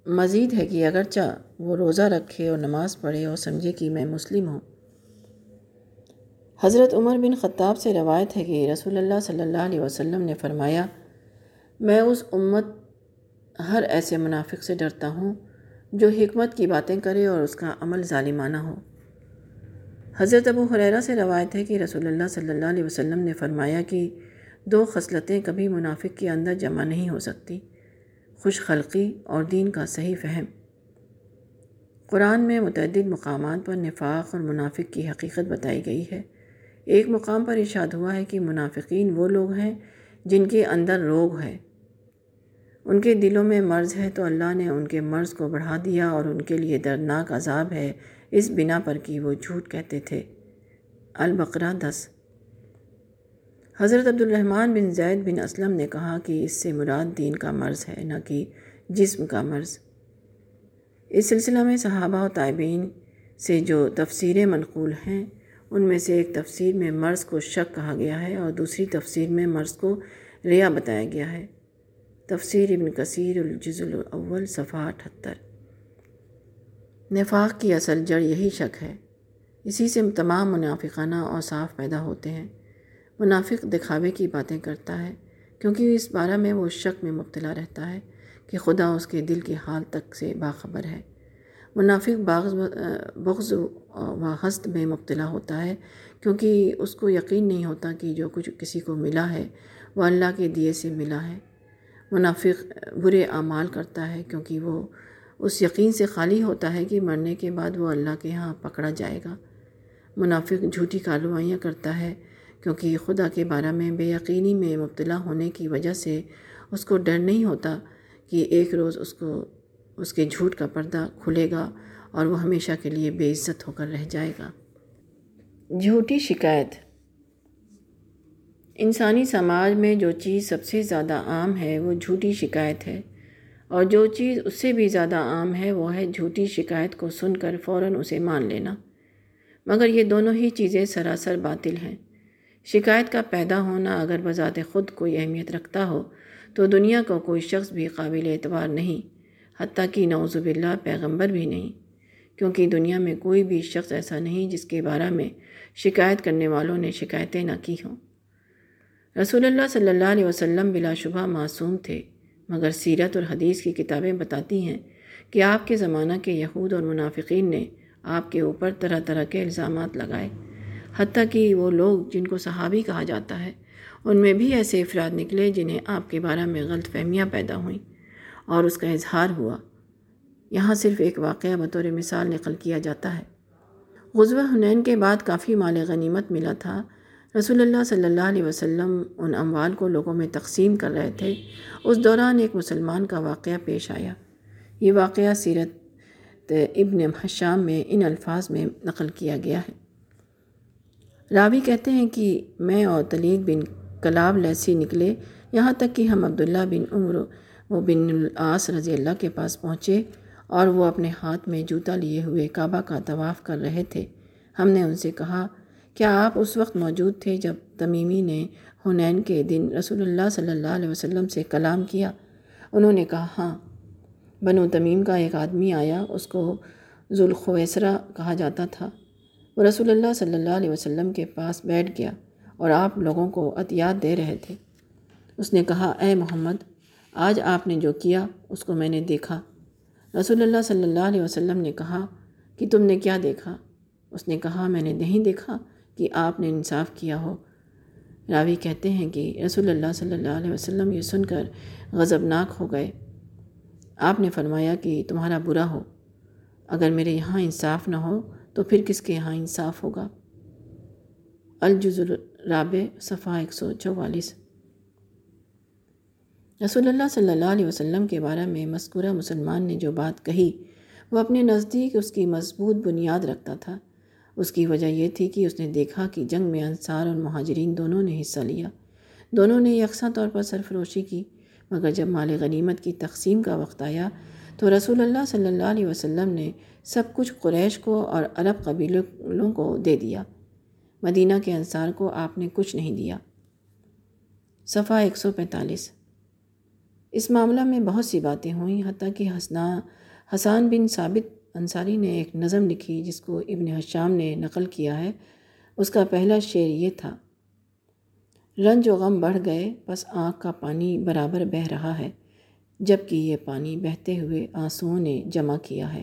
مزید ہے کہ اگرچہ وہ روزہ رکھے اور نماز پڑھے اور سمجھے کہ میں مسلم ہوں۔ حضرت عمر بن خطاب سے روایت ہے کہ رسول اللہ صلی اللہ علیہ وسلم نے فرمایا، میں اس امت ہر ایسے منافق سے ڈرتا ہوں جو حکمت کی باتیں کرے اور اس کا عمل ظالمانہ ہو۔ حضرت ابو حریرہ سے روایت ہے کہ رسول اللہ صلی اللہ علیہ وسلم نے فرمایا کہ دو خصلتیں کبھی منافق کے اندر جمع نہیں ہو سکتی، خوش خلقی اور دین کا صحیح فہم۔ قرآن میں متعدد مقامات پر نفاق اور منافق کی حقیقت بتائی گئی ہے۔ ایک مقام پر ارشاد ہوا ہے کہ منافقین وہ لوگ ہیں جن کے اندر روگ ہے۔ ان کے دلوں میں مرض ہے تو اللہ نے ان کے مرض کو بڑھا دیا اور ان کے لیے دردناک عذاب ہے۔ اس بنا پر کہ وہ جھوٹ کہتے تھے۔ البقرہ دس۔ حضرت عبد الرحمن بن زید بن اسلم نے کہا کہ اس سے مراد دین کا مرض ہے، نہ کہ جسم کا مرض۔ اس سلسلہ میں صحابہ و طائبین سے جو تفسیریں منقول ہیں، ان میں سے ایک تفسیر میں مرض کو شک کہا گیا ہے اور دوسری تفسیر میں مرض کو ریا بتایا گیا ہے۔ تفسیر ابن کثیر الجز الاول، صفحہ اٹھتر۔ نفاق کی اصل جڑ یہی شک ہے۔ اسی سے تمام منافقانہ اور صاف پیدا ہوتے ہیں۔ منافق دکھاوے کی باتیں کرتا ہے، کیونکہ اس بارہ میں وہ شک میں مبتلا رہتا ہے کہ خدا اس کے دل کے حال تک سے باخبر ہے۔ منافق باغ بغض و حسد میں مبتلا ہوتا ہے، کیونکہ اس کو یقین نہیں ہوتا کہ جو کچھ کسی کو ملا ہے، وہ اللہ کے دیے سے ملا ہے۔ منافق برے اعمال کرتا ہے کیونکہ وہ اس یقین سے خالی ہوتا ہے کہ مرنے کے بعد وہ اللہ کے ہاں پکڑا جائے گا۔ منافق جھوٹی کارروائیاں کرتا ہے کیونکہ خدا کے بارے میں بے یقینی میں مبتلا ہونے کی وجہ سے اس کو ڈر نہیں ہوتا کہ ایک روز اس کو، اس کے جھوٹ کا پردہ کھلے گا اور وہ ہمیشہ کے لیے بے عزت ہو کر رہ جائے گا۔ جھوٹی شکایت انسانی سماج میں جو چیز سب سے زیادہ عام ہے وہ جھوٹی شکایت ہے۔ اور جو چیز اس سے بھی زیادہ عام ہے وہ ہے جھوٹی شکایت کو سن کر فوراً اسے مان لینا۔ مگر یہ دونوں ہی چیزیں سراسر باطل ہیں۔ شکایت کا پیدا ہونا اگر بذات خود کوئی اہمیت رکھتا ہو تو دنیا کو کوئی شخص بھی قابل اعتبار نہیں، حتیٰ کہ نعوذ باللہ پیغمبر بھی نہیں۔ کیونکہ دنیا میں کوئی بھی شخص ایسا نہیں جس کے بارے میں شکایت کرنے والوں نے شکایتیں نہ کی ہوں۔ رسول اللہ صلی اللہ علیہ وسلم بلا شبہ معصوم تھے، مگر سیرت اور حدیث کی کتابیں بتاتی ہیں کہ آپ کے زمانہ کے یہود اور منافقین نے آپ کے اوپر طرح طرح کے الزامات لگائے، حتیٰ کہ وہ لوگ جن کو صحابی کہا جاتا ہے، ان میں بھی ایسے افراد نکلے جنہیں آپ کے بارے میں غلط فہمیاں پیدا ہوئیں۔ اور اس کا اظہار ہوا۔ یہاں صرف ایک واقعہ بطور مثال نقل کیا جاتا ہے۔ غزوہ حنین کے بعد کافی مال غنیمت ملا تھا۔ رسول اللہ صلی اللہ علیہ وسلم ان اموال کو لوگوں میں تقسیم کر رہے تھے۔ اس دوران ایک مسلمان کا واقعہ پیش آیا۔ یہ واقعہ سیرت ابن حشام میں ان الفاظ میں نقل کیا گیا ہے۔ راوی کہتے ہیں کہ میں اور تلیق بن کلاب لیسی نکلے۔ یہاں تک کہ ہم عبداللہ بن عمر وہ بن العاص رضی اللہ کے پاس پہنچے اور وہ اپنے ہاتھ میں جوتا لیے ہوئے کعبہ کا طواف کر رہے تھے۔ ہم نے ان سے کہا کیا آپ اس وقت موجود تھے جب تمیمی نے حنین کے دن رسول اللہ صلی اللہ علیہ وسلم سے کلام کیا؟ انہوں نے کہا ہاں۔ بنو تمیم کا ایک آدمی آیا، اس کو ذوالخویسرا کہا جاتا تھا۔ وہ رسول اللہ صلی اللہ علیہ وسلم کے پاس بیٹھ گیا اور آپ لوگوں کو عطیات دے رہے تھے۔ اس نے کہا، اے محمد، آج آپ نے جو کیا، اس کو میں نے دیکھا۔ رسول اللہ صلی اللہ علیہ وسلم نے کہا، کہ تم نے کیا دیکھا؟ اس نے کہا، میں نے نہیں دیکھا۔ کہ آپ نے انصاف کیا ہو۔ راوی کہتے ہیں کہ رسول اللہ صلی اللہ علیہ وسلم یہ سن کر غضبناک ہو گئے۔ آپ نے فرمایا کہ تمہارا برا ہو۔ اگر میرے یہاں انصاف نہ ہو تو پھر کس کے یہاں انصاف ہوگا؟ الجز الرابع، صفحہ ایک سو چوالیس۔ رسول اللہ صلی اللہ علیہ وسلم کے بارے میں مذکورہ مسلمان نے جو بات کہی، وہ اپنے نزدیک اس کی مضبوط بنیاد رکھتا تھا۔ اس کی وجہ یہ تھی کہ اس نے دیکھا کہ جنگ میں انصار اور مہاجرین دونوں نے حصہ لیا۔ دونوں نے یکساں طور پر سرفروشی کی، مگر جب مال غنیمت کی تقسیم کا وقت آیا تو رسول اللہ صلی اللہ علیہ وسلم نے سب کچھ قریش کو اور عرب قبیلوں کو دے دیا۔ مدینہ کے انصار کو آپ نے کچھ نہیں دیا۔ صفحہ ایک سو پینتالیس۔ اس معاملہ میں بہت سی باتیں ہوئیں، حتیٰ کہ حسنا، حسان بن ثابت انصاری نے ایک نظم لکھی جس کو ابن حشام نے نقل کیا ہے۔ اس کا پہلا شعر یہ تھا، رنج و غم بڑھ گئے، بس آنکھ کا پانی برابر بہہ رہا ہے جبکہ یہ پانی بہتے ہوئے آنسوؤں نے جمع کیا ہے۔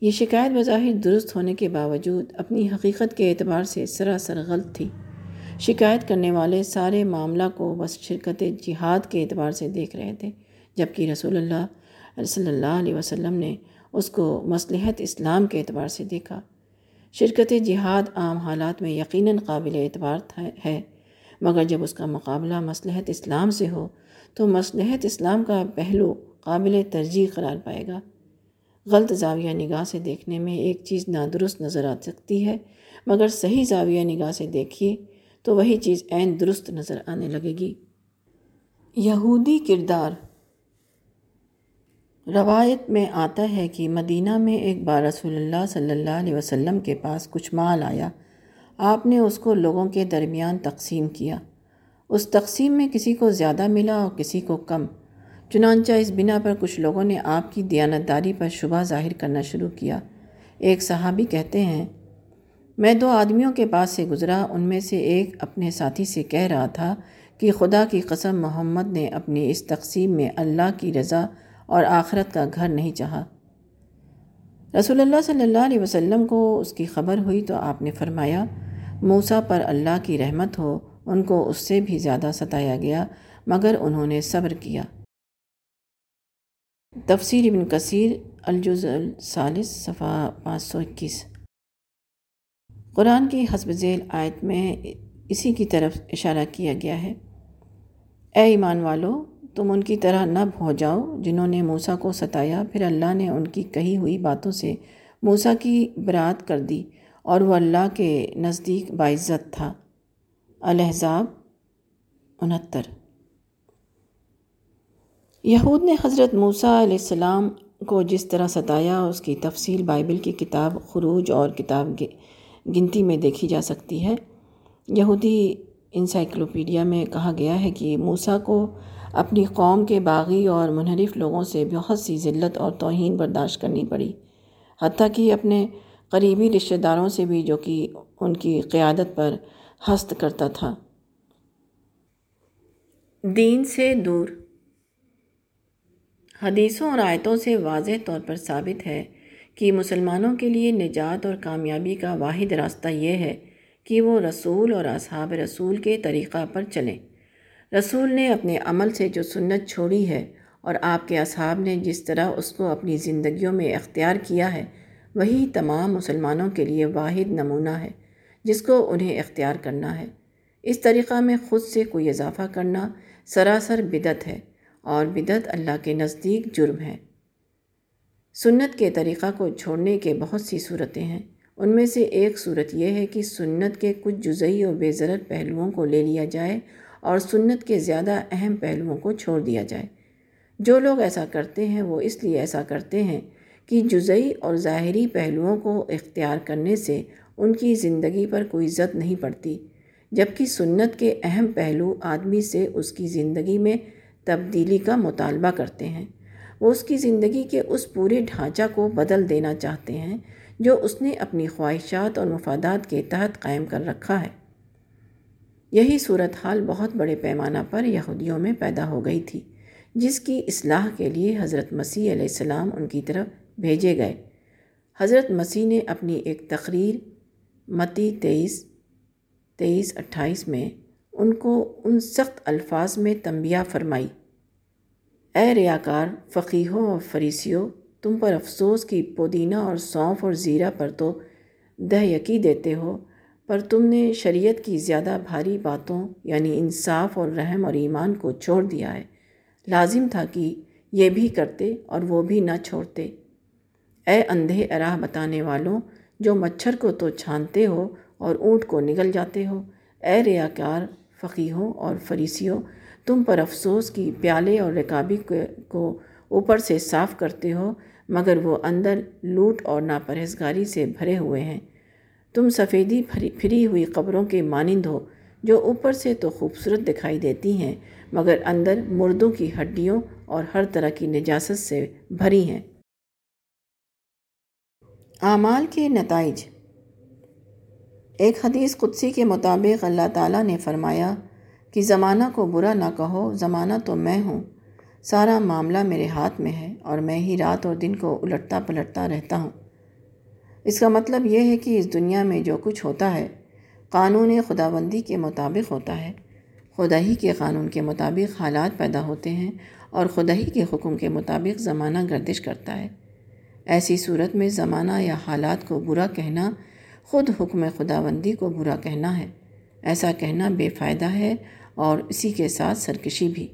یہ شکایت بظاہر درست ہونے کے باوجود اپنی حقیقت کے اعتبار سے سراسر غلط تھی۔ شکایت کرنے والے سارے معاملہ کو بس شرکت جہاد کے اعتبار سے دیکھ رہے تھے، جبکہ رسول اللہ صلی اللہ علیہ وسلم نے اس کو مصلحت اسلام کے اعتبار سے دیکھا۔ شرکت جہاد عام حالات میں یقیناً قابل اعتبار ہے، مگر جب اس کا مقابلہ مصلحت اسلام سے ہو، تو مصلحت اسلام کا پہلو قابل ترجیح قرار پائے گا۔ غلط زاویہ نگاہ سے دیکھنے میں ایک چیز نادرست نظر آ سکتی ہے، مگر صحیح زاویہ نگاہ سے دیکھیے تو وہی چیز عین درست نظر آنے لگے گی۔ یہودی کردار روایت میں آتا ہے کہ مدینہ میں ایک بار رسول اللہ صلی اللہ علیہ وسلم کے پاس کچھ مال آیا۔ آپ نے اس کو لوگوں کے درمیان تقسیم کیا۔ اس تقسیم میں کسی کو زیادہ ملا اور کسی کو کم۔ چنانچہ اس بنا پر کچھ لوگوں نے آپ کی دیانتداری پر شبہ ظاہر کرنا شروع کیا۔ ایک صحابی کہتے ہیں، میں دو آدمیوں کے پاس سے گزرا۔ ان میں سے ایک اپنے ساتھی سے کہہ رہا تھا کہ خدا کی قسم، محمد نے اپنی اس تقسیم میں اللہ کی رضا اور آخرت کا گھر نہیں چاہا۔ رسول اللہ صلی اللہ علیہ وسلم کو اس کی خبر ہوئی تو آپ نے فرمایا، موسیٰ پر اللہ کی رحمت ہو، ان کو اس سے بھی زیادہ ستایا گیا، مگر انہوں نے صبر کیا۔ تفسیر ابن کثیر الجز الثالث، صفحہ پانچ سو اکیس۔ قرآن کی حسب ذیل آیت میں اسی کی طرف اشارہ کیا گیا ہے۔ اے ایمان والو تم ان کی طرح نہ ہو جاؤ جنہوں نے موسیٰ کو ستایا۔ پھر اللہ نے ان کی کہی ہوئی باتوں سے موسیٰ کی برات کر دی اور وہ اللہ کے نزدیک باعزت تھا۔ الحضاب انہتر۔ یہود نے حضرت موسیٰ علیہ السلام کو جس طرح ستایا، اس کی تفصیل بائبل کی کتاب خروج اور کتاب گنتی میں دیکھی جا سکتی ہے۔ یہودی انسائکلوپیڈیا میں کہا گیا ہے کہ موسیٰ کو اپنی قوم کے باغی اور منحرف لوگوں سے بہت سی ذلت اور توہین برداشت کرنی پڑی۔ حتیٰ کہ اپنے قریبی رشتہ داروں سے بھی جو کہ ان کی قیادت پر ہست کرتا تھا۔ دین سے دور۔ حدیثوں اور آیتوں سے واضح طور پر ثابت ہے کہ مسلمانوں کے لیے نجات اور کامیابی کا واحد راستہ یہ ہے کہ وہ رسول اور اصحاب رسول کے طریقہ پر چلیں۔ رسول نے اپنے عمل سے جو سنت چھوڑی ہے اور آپ کے اصحاب نے جس طرح اس کو اپنی زندگیوں میں اختیار کیا ہے، وہی تمام مسلمانوں کے لیے واحد نمونہ ہے جس کو انہیں اختیار کرنا ہے۔ اس طریقہ میں خود سے کوئی اضافہ کرنا سراسر بدت ہے اور بدت اللہ کے نزدیک جرم ہے۔ سنت کے طریقہ کو چھوڑنے کے بہت سی صورتیں ہیں۔ ان میں سے ایک صورت یہ ہے کہ سنت کے کچھ جزئی و بے ضرر پہلوؤں کو لے لیا جائے اور سنت کے زیادہ اہم پہلوؤں کو چھوڑ دیا جائے۔ جو لوگ ایسا کرتے ہیں، وہ اس لیے ایسا کرتے ہیں کہ جزئی اور ظاہری پہلوؤں کو اختیار کرنے سے ان کی زندگی پر کوئی زد نہیں پڑتی، جبکہ سنت کے اہم پہلو آدمی سے اس کی زندگی میں تبدیلی کا مطالبہ کرتے ہیں۔ وہ اس کی زندگی کے اس پورے ڈھانچہ کو بدل دینا چاہتے ہیں جو اس نے اپنی خواہشات اور مفادات کے تحت قائم کر رکھا ہے۔ یہی صورتحال بہت بڑے پیمانہ پر یہودیوں میں پیدا ہو گئی تھی، جس کی اصلاح کے لیے حضرت مسیح علیہ السلام ان کی طرف بھیجے گئے۔ حضرت مسیح نے اپنی ایک تقریر متی تیئیس تیئیس اٹھائیس میں ان کو ان سخت الفاظ میں تنبیہ فرمائی۔ اے ریاکار فقیحوں اور فریسیوں، تم پر افسوس کی پودینہ اور سونف اور زیرہ پر تو دہ یقی دیتے ہو۔ پر تم نے شریعت کی زیادہ بھاری باتوں یعنی انصاف اور رحم اور ایمان کو چھوڑ دیا ہے۔ لازم تھا کہ یہ بھی کرتے اور وہ بھی نہ چھوڑتے۔ اے اندھے اراہ بتانے والوں، جو مچھر کو تو چھانتے ہو اور اونٹ کو نگل جاتے ہو، اے ریاکار فقیحوں اور فریسیوں، تم پر افسوس کی پیالے اور رکابی کو اوپر سے صاف کرتے ہو، مگر وہ اندر لوٹ اور ناپرہزگاری سے بھرے ہوئے ہیں۔ تم سفیدی پھری ہوئی قبروں کے مانند ہو، جو اوپر سے تو خوبصورت دکھائی دیتی ہیں، مگر اندر مردوں کی ہڈیوں اور ہر طرح کی نجاست سے بھری ہیں۔ اعمال کے نتائج۔ ایک حدیث قدسی کے مطابق اللہ تعالیٰ نے فرمایا کہ زمانہ کو برا نہ کہو، زمانہ تو میں ہوں۔ سارا معاملہ میرے ہاتھ میں ہے اور میں ہی رات اور دن کو الٹتا پلٹتا رہتا ہوں۔ اس کا مطلب یہ ہے کہ اس دنیا میں جو کچھ ہوتا ہے، قانون خداوندی کے مطابق ہوتا ہے۔ خدا ہی کے قانون کے مطابق حالات پیدا ہوتے ہیں اور خدا ہی کے حکم کے مطابق زمانہ گردش کرتا ہے۔ ایسی صورت میں زمانہ یا حالات کو برا کہنا خود حکم خداوندی کو برا کہنا ہے۔ ایسا کہنا بے فائدہ ہے اور اسی کے ساتھ سرکشی بھی۔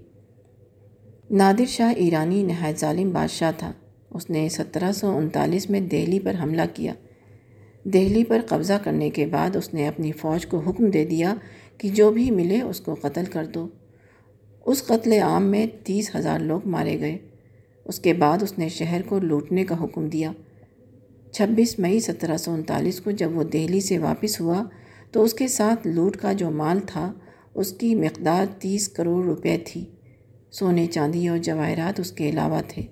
نادر شاہ ایرانی نہایت ظالم بادشاہ تھا۔ اس نے سترہ سو انتالیس میں دہلی پر حملہ کیا۔ دہلی پر قبضہ کرنے کے بعد اس نے اپنی فوج کو حکم دے دیا کہ جو بھی ملے اس کو قتل کر دو۔ اس قتل عام میں تیس ہزار لوگ مارے گئے۔ اس کے بعد اس نے شہر کو لوٹنے کا حکم دیا۔ چھبیس مئی سترہ سو انتالیس کو جب وہ دہلی سے واپس ہوا تو اس کے ساتھ لوٹ کا جو مال تھا، اس کی مقدار تیس کروڑ روپے تھی۔ سونے چاندی اور جواہرات اس کے علاوہ تھے۔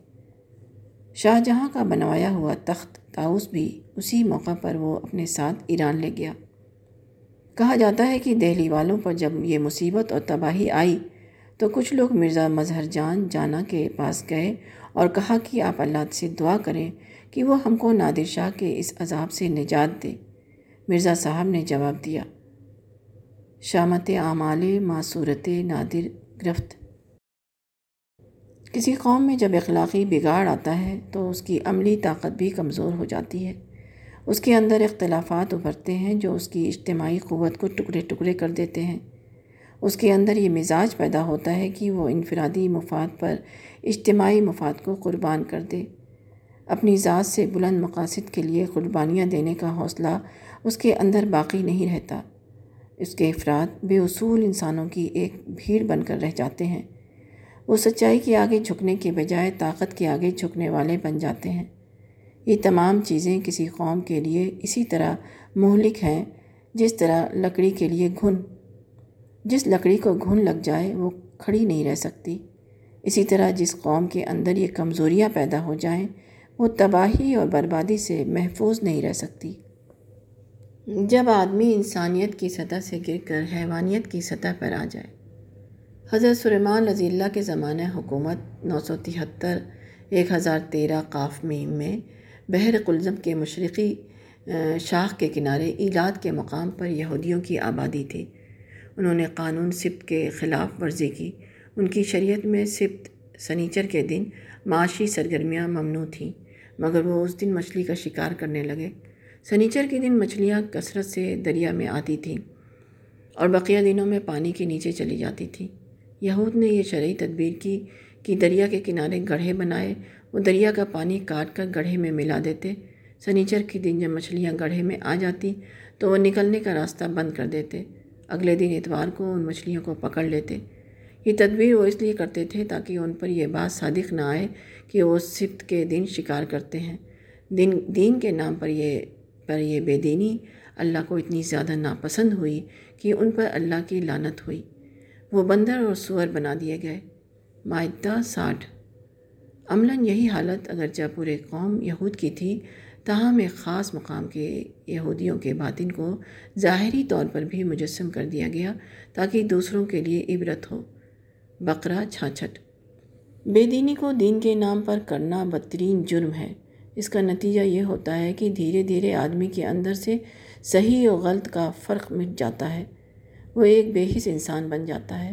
شاہ جہاں کا بنوایا ہوا تخت تاؤس بھی اسی موقع پر وہ اپنے ساتھ ایران لے گیا۔ کہا جاتا ہے کہ دہلی والوں پر جب یہ مصیبت اور تباہی آئی تو کچھ لوگ مرزا مظہر جان جانا کے پاس گئے اور کہا کہ آپ اللہ سے دعا کریں کہ وہ ہم کو نادر شاہ کے اس عذاب سے نجات دے۔ مرزا صاحب نے جواب دیا، شامت اعمال معصورت نادر گرفت۔ کسی قوم میں جب اخلاقی بگاڑ آتا ہے تو اس کی عملی طاقت بھی کمزور ہو جاتی ہے۔ اس کے اندر اختلافات ابھرتے ہیں جو اس کی اجتماعی قوت کو ٹکڑے ٹکڑے کر دیتے ہیں۔ اس کے اندر یہ مزاج پیدا ہوتا ہے کہ وہ انفرادی مفاد پر اجتماعی مفاد کو قربان کر دے۔ اپنی ذات سے بلند مقاصد کے لیے قربانیاں دینے کا حوصلہ اس کے اندر باقی نہیں رہتا۔ اس کے افراد بے اصول انسانوں کی ایک بھیڑ بن کر رہ جاتے ہیں۔ وہ سچائی کے آگے جھکنے کے بجائے طاقت کے آگے جھکنے والے بن جاتے ہیں۔ یہ تمام چیزیں کسی قوم کے لیے اسی طرح مہلک ہیں جس طرح لکڑی کے لیے گھن۔ جس لکڑی کو گھن لگ جائے وہ کھڑی نہیں رہ سکتی۔ اسی طرح جس قوم کے اندر یہ کمزوریاں پیدا ہو جائیں وہ تباہی اور بربادی سے محفوظ نہیں رہ سکتی۔ جب آدمی انسانیت کی سطح سے گر کر حیوانیت کی سطح پر آ جائے حضرت سلیمان رضی اللہ کے زمانہ حکومت نو سو تہتر، ایک ہزار تیرہ قاف میم میں بحر قلزم کے مشرقی شاخ کے کنارے ایلاد کے مقام پر یہودیوں کی آبادی تھی۔ انہوں نے قانون سبت کے خلاف ورزی کی۔ ان کی شریعت میں سبت سنیچر کے دن معاشی سرگرمیاں ممنوع تھیں، مگر وہ اس دن مچھلی کا شکار کرنے لگے۔ سنیچر کے دن مچھلیاں کثرت سے دریا میں آتی تھیں اور بقیہ دنوں میں پانی کے نیچے چلی جاتی تھیں۔ یہود نے یہ شرعی تدبیر کی کہ دریا کے کنارے گڑھے بنائے، وہ دریا کا پانی کاٹ کر گڑھے میں ملا دیتے۔ سنیچر کے دن جب مچھلیاں گڑھے میں آ جاتی تو وہ نکلنے کا راستہ بند کر دیتے۔ اگلے دن اتوار کو ان مچھلیوں کو پکڑ لیتے۔ یہ تدبیر وہ اس لیے کرتے تھے تاکہ ان پر یہ بات صادق نہ آئے کہ وہ سبت کے دن شکار کرتے ہیں۔ دن، دین کے نام پر یہ پر یہ بے دینی اللہ کو اتنی زیادہ ناپسند ہوئی کہ ان پر اللہ کی لانت ہوئی۔ وہ بندر اور سور بنا دیے گئے۔ معدہ ساٹھ۔ عملاً یہی حالت اگرچہ پورے قوم یہود کی تھی، تاہم ایک خاص مقام کے یہودیوں کے باطن کو ظاہری طور پر بھی مجسم کر دیا گیا تاکہ دوسروں کے لیے عبرت ہو۔ بقرہ چھاچھٹ۔ بے دینی کو دین کے نام پر کرنا بدترین جرم ہے۔ اس کا نتیجہ یہ ہوتا ہے کہ دھیرے دھیرے آدمی کے اندر سے صحیح و غلط کا فرق مٹ جاتا ہے۔ وہ ایک بے حص انسان بن جاتا ہے۔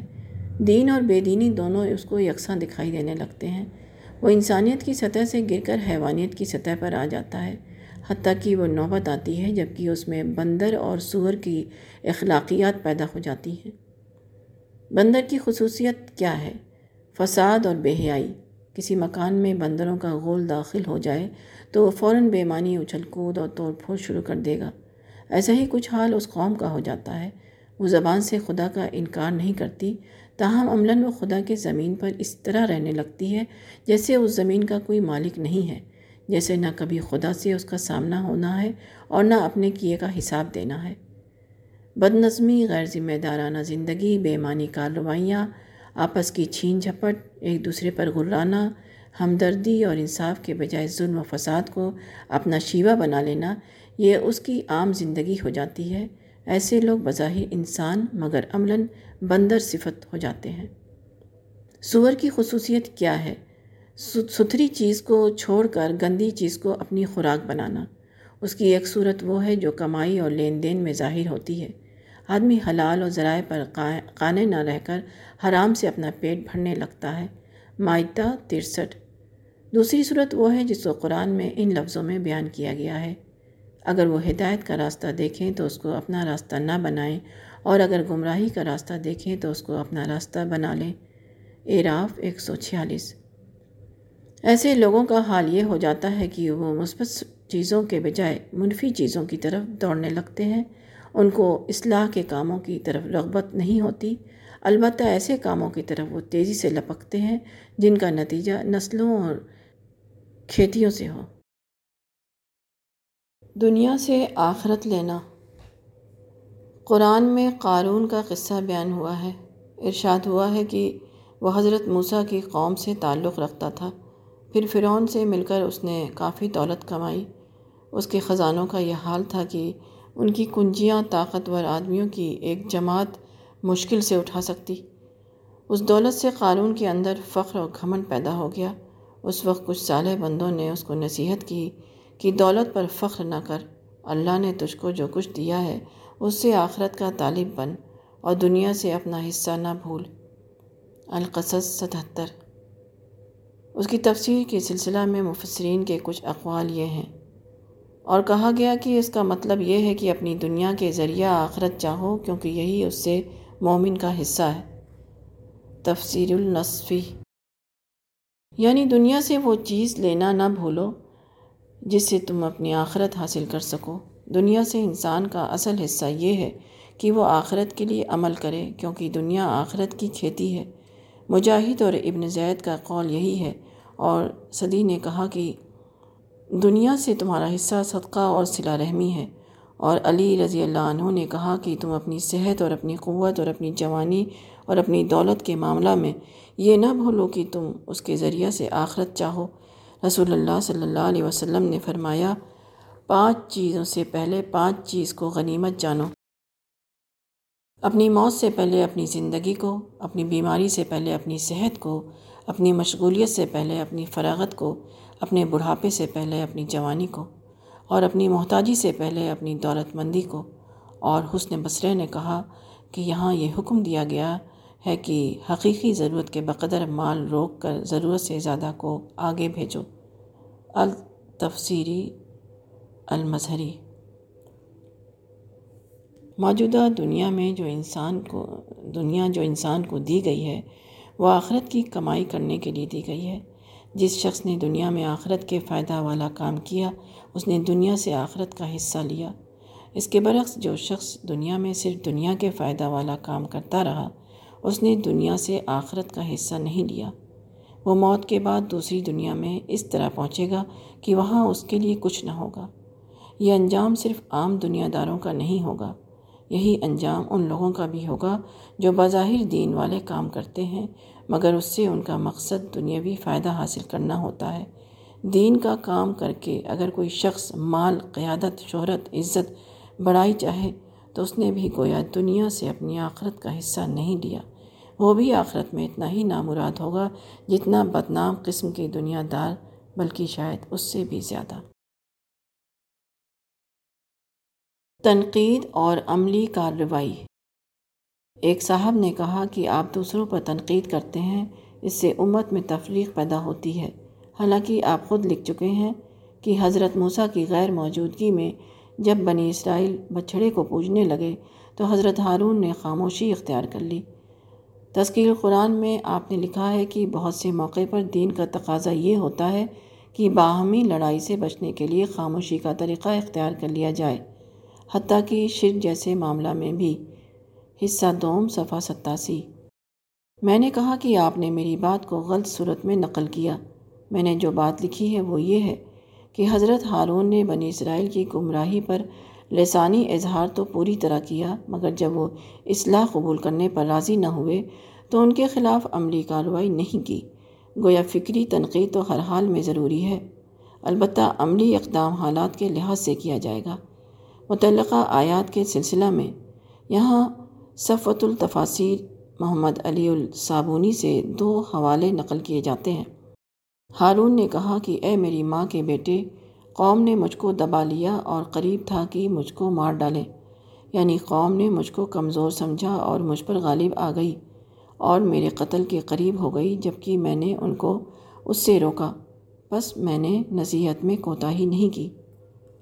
دین اور بے دینی دونوں اس کو یکساں دکھائی دینے لگتے ہیں۔ وہ انسانیت کی سطح سے گر کر حیوانیت کی سطح پر آ جاتا ہے، حتیٰ کہ وہ نوبت آتی ہے جبکہ اس میں بندر اور سور کی اخلاقیات پیدا ہو جاتی ہیں۔ بندر کی خصوصیت کیا ہے؟ فساد اور بے حیائی۔ کسی مکان میں بندروں کا غول داخل ہو جائے تو وہ فوراً بے معنی اچھل کود اور توڑ پھوڑ شروع کر دے گا۔ ایسا ہی کچھ حال اس قوم کا ہو جاتا ہے۔ وہ زبان سے خدا کا انکار نہیں کرتی، تاہم عملاً وہ خدا کے زمین پر اس طرح رہنے لگتی ہے جیسے اس زمین کا کوئی مالک نہیں ہے، جیسے نہ کبھی خدا سے اس کا سامنا ہونا ہے اور نہ اپنے کیے کا حساب دینا ہے۔ بد نظمی، غیر ذمہ دارانہ زندگی، بے معنی کارروائیاں، آپس کی چھین جھپٹ، ایک دوسرے پر غرانا ہمدردی اور انصاف کے بجائے ظلم و فساد کو اپنا شیوہ بنا لینا، یہ اس کی عام زندگی ہو جاتی ہے۔ ایسے لوگ بظاہر انسان مگر عملاً بندر صفت ہو جاتے ہیں۔ سور کی خصوصیت کیا ہے؟ ستھری چیز کو چھوڑ کر گندی چیز کو اپنی خوراک بنانا۔ اس کی ایک صورت وہ ہے جو کمائی اور لین دین میں ظاہر ہوتی ہے۔ آدمی حلال اور ذرائع پر قانے نہ رہ کر حرام سے اپنا پیٹ بھرنے لگتا ہے۔ معدہ ترسٹھ۔ دوسری صورت وہ ہے جس کو قرآن میں ان لفظوں میں بیان کیا گیا ہے۔ اگر وہ ہدایت کا راستہ دیکھیں تو اس کو اپنا راستہ نہ بنائیں اور اگر گمراہی کا راستہ دیکھیں تو اس کو اپنا راستہ بنا لیں۔ اعراف ایک سو چھیالیس۔ ایسے لوگوں کا حال یہ ہو جاتا ہے کہ وہ مثبت چیزوں کے بجائے منفی چیزوں کی طرف دوڑنے لگتے ہیں۔ ان کو اصلاح کے کاموں کی طرف رغبت نہیں ہوتی۔ البتہ ایسے کاموں کی طرف وہ تیزی سے لپکتے ہیں جن کا نتیجہ نسلوں اور کھیتیوں سے ہو۔ دنیا سے آخرت لینا۔ قرآن میں قارون کا قصہ بیان ہوا ہے۔ ارشاد ہوا ہے کہ وہ حضرت موسیٰ کی قوم سے تعلق رکھتا تھا۔ پھر فرعون سے مل کر اس نے کافی دولت کمائی۔ اس کے خزانوں کا یہ حال تھا کہ ان کی کنجیاں طاقتور آدمیوں کی ایک جماعت مشکل سے اٹھا سکتی۔ اس دولت سے قارون کے اندر فخر و گھمن پیدا ہو گیا۔ اس وقت کچھ صالح بندوں نے اس کو نصیحت کی کہ دولت پر فخر نہ کر۔ اللہ نے تجھ کو جو کچھ دیا ہے، اس سے آخرت کا طالب بن اور دنیا سے اپنا حصہ نہ بھول۔ القصص ستہتر۔ اس کی تفسیر کے سلسلہ میں مفسرین کے کچھ اقوال یہ ہیں۔ اور کہا گیا کہ اس کا مطلب یہ ہے کہ اپنی دنیا کے ذریعہ آخرت چاہو، کیونکہ یہی اس سے مومن کا حصہ ہے۔ تفسیر النصفی یعنی دنیا سے وہ چیز لینا نہ بھولو۔ جس سے تم اپنی آخرت حاصل کر سکو۔ دنیا سے انسان کا اصل حصہ یہ ہے کہ وہ آخرت کے لیے عمل کرے، کیونکہ دنیا آخرت کی کھیتی ہے۔ مجاہد اور ابن زید کا قول یہی ہے اور صدی نے کہا کہ دنیا سے تمہارا حصہ صدقہ اور صلہ رحمی ہے۔ اور علی رضی اللہ عنہ نے کہا کہ تم اپنی صحت اور اپنی قوت اور اپنی جوانی اور اپنی دولت کے معاملہ میں یہ نہ بھولو کہ تم اس کے ذریعہ سے آخرت چاہو۔ رسول اللہ صلی اللہ علیہ وسلم نے فرمایا، پانچ چیزوں سے پہلے پانچ چیز کو غنیمت جانو۔ اپنی موت سے پہلے اپنی زندگی کو، اپنی بیماری سے پہلے اپنی صحت کو، اپنی مشغولیت سے پہلے اپنی فراغت کو، اپنے بڑھاپے سے پہلے اپنی جوانی کو، اور اپنی محتاجی سے پہلے اپنی دولت مندی کو۔ اور حسن بصرے نے کہا کہ یہاں یہ حکم دیا گیا ہے کہ حقیقی ضرورت کے بقدر مال روک کر ضرورت سے زیادہ کو آگے بھیجو۔ التفسیری المظہری۔ موجودہ دنیا میں جو انسان کو، دنیا جو انسان کو دی گئی ہے، وہ آخرت کی کمائی کرنے کے لیے دی گئی ہے۔ جس شخص نے دنیا میں آخرت کے فائدہ والا کام کیا، اس نے دنیا سے آخرت کا حصہ لیا۔ اس کے برعکس جو شخص دنیا میں صرف دنیا کے فائدہ والا کام کرتا رہا اس نے دنیا سے آخرت کا حصہ نہیں لیا۔ وہ موت کے بعد دوسری دنیا میں اس طرح پہنچے گا کہ وہاں اس کے لیے کچھ نہ ہوگا۔ یہ انجام صرف عام دنیا داروں کا نہیں ہوگا، یہی انجام ان لوگوں کا بھی ہوگا جو بظاہر دین والے کام کرتے ہیں، مگر اس سے ان کا مقصد دنیاوی فائدہ حاصل کرنا ہوتا ہے۔ دین کا کام کر کے اگر کوئی شخص مال، قیادت، شہرت، عزت، بڑائی چاہے تو اس نے بھی گویا دنیا سے اپنی آخرت کا حصہ نہیں لیا۔ وہ بھی آخرت میں اتنا ہی نامراد ہوگا جتنا بدنام قسم کی دنیا دار، بلکہ شاید اس سے بھی زیادہ۔ تنقید اور عملی کارروائی۔ ایک صاحب نے کہا کہ آپ دوسروں پر تنقید کرتے ہیں، اس سے امت میں تفریق پیدا ہوتی ہے۔ حالانکہ آپ خود لکھ چکے ہیں کہ حضرت موسیٰ کی غیر موجودگی میں جب بنی اسرائیل بچھڑے کو پوجنے لگے تو حضرت ہارون نے خاموشی اختیار کر لی۔ تذکیر قرآن میں آپ نے لکھا ہے کہ بہت سے موقع پر دین کا تقاضا یہ ہوتا ہے کہ باہمی لڑائی سے بچنے کے لیے خاموشی کا طریقہ اختیار کر لیا جائے، حتیٰ کہ شرک جیسے معاملہ میں بھی۔ حصہ دوم صفحہ ستاسی۔ میں نے کہا کہ آپ نے میری بات کو غلط صورت میں نقل کیا۔ میں نے جو بات لکھی ہے وہ یہ ہے کہ حضرت ہارون نے بنی اسرائیل کی گمراہی پر لسانی اظہار تو پوری طرح کیا، مگر جب وہ اصلاح قبول کرنے پر راضی نہ ہوئے تو ان کے خلاف عملی کارروائی نہیں کی۔ گویا فکری تنقید تو ہر حال میں ضروری ہے۔ البتہ عملی اقدام حالات کے لحاظ سے کیا جائے گا۔ متعلقہ آیات کے سلسلہ میں یہاں صفت التفاصیر محمد علی الصابونی سے دو حوالے نقل کیے جاتے ہیں۔ ہارون نے کہا کہ اے میری ماں کے بیٹے قوم نے مجھ کو دبا لیا اور قریب تھا کہ مجھ کو مار ڈالے۔ یعنی قوم نے مجھ کو کمزور سمجھا اور مجھ پر غالب آ گئی اور میرے قتل کے قریب ہو گئی جبکہ میں نے ان کو اس سے روکا۔ بس میں نے نصیحت میں کوتاہی نہیں کی۔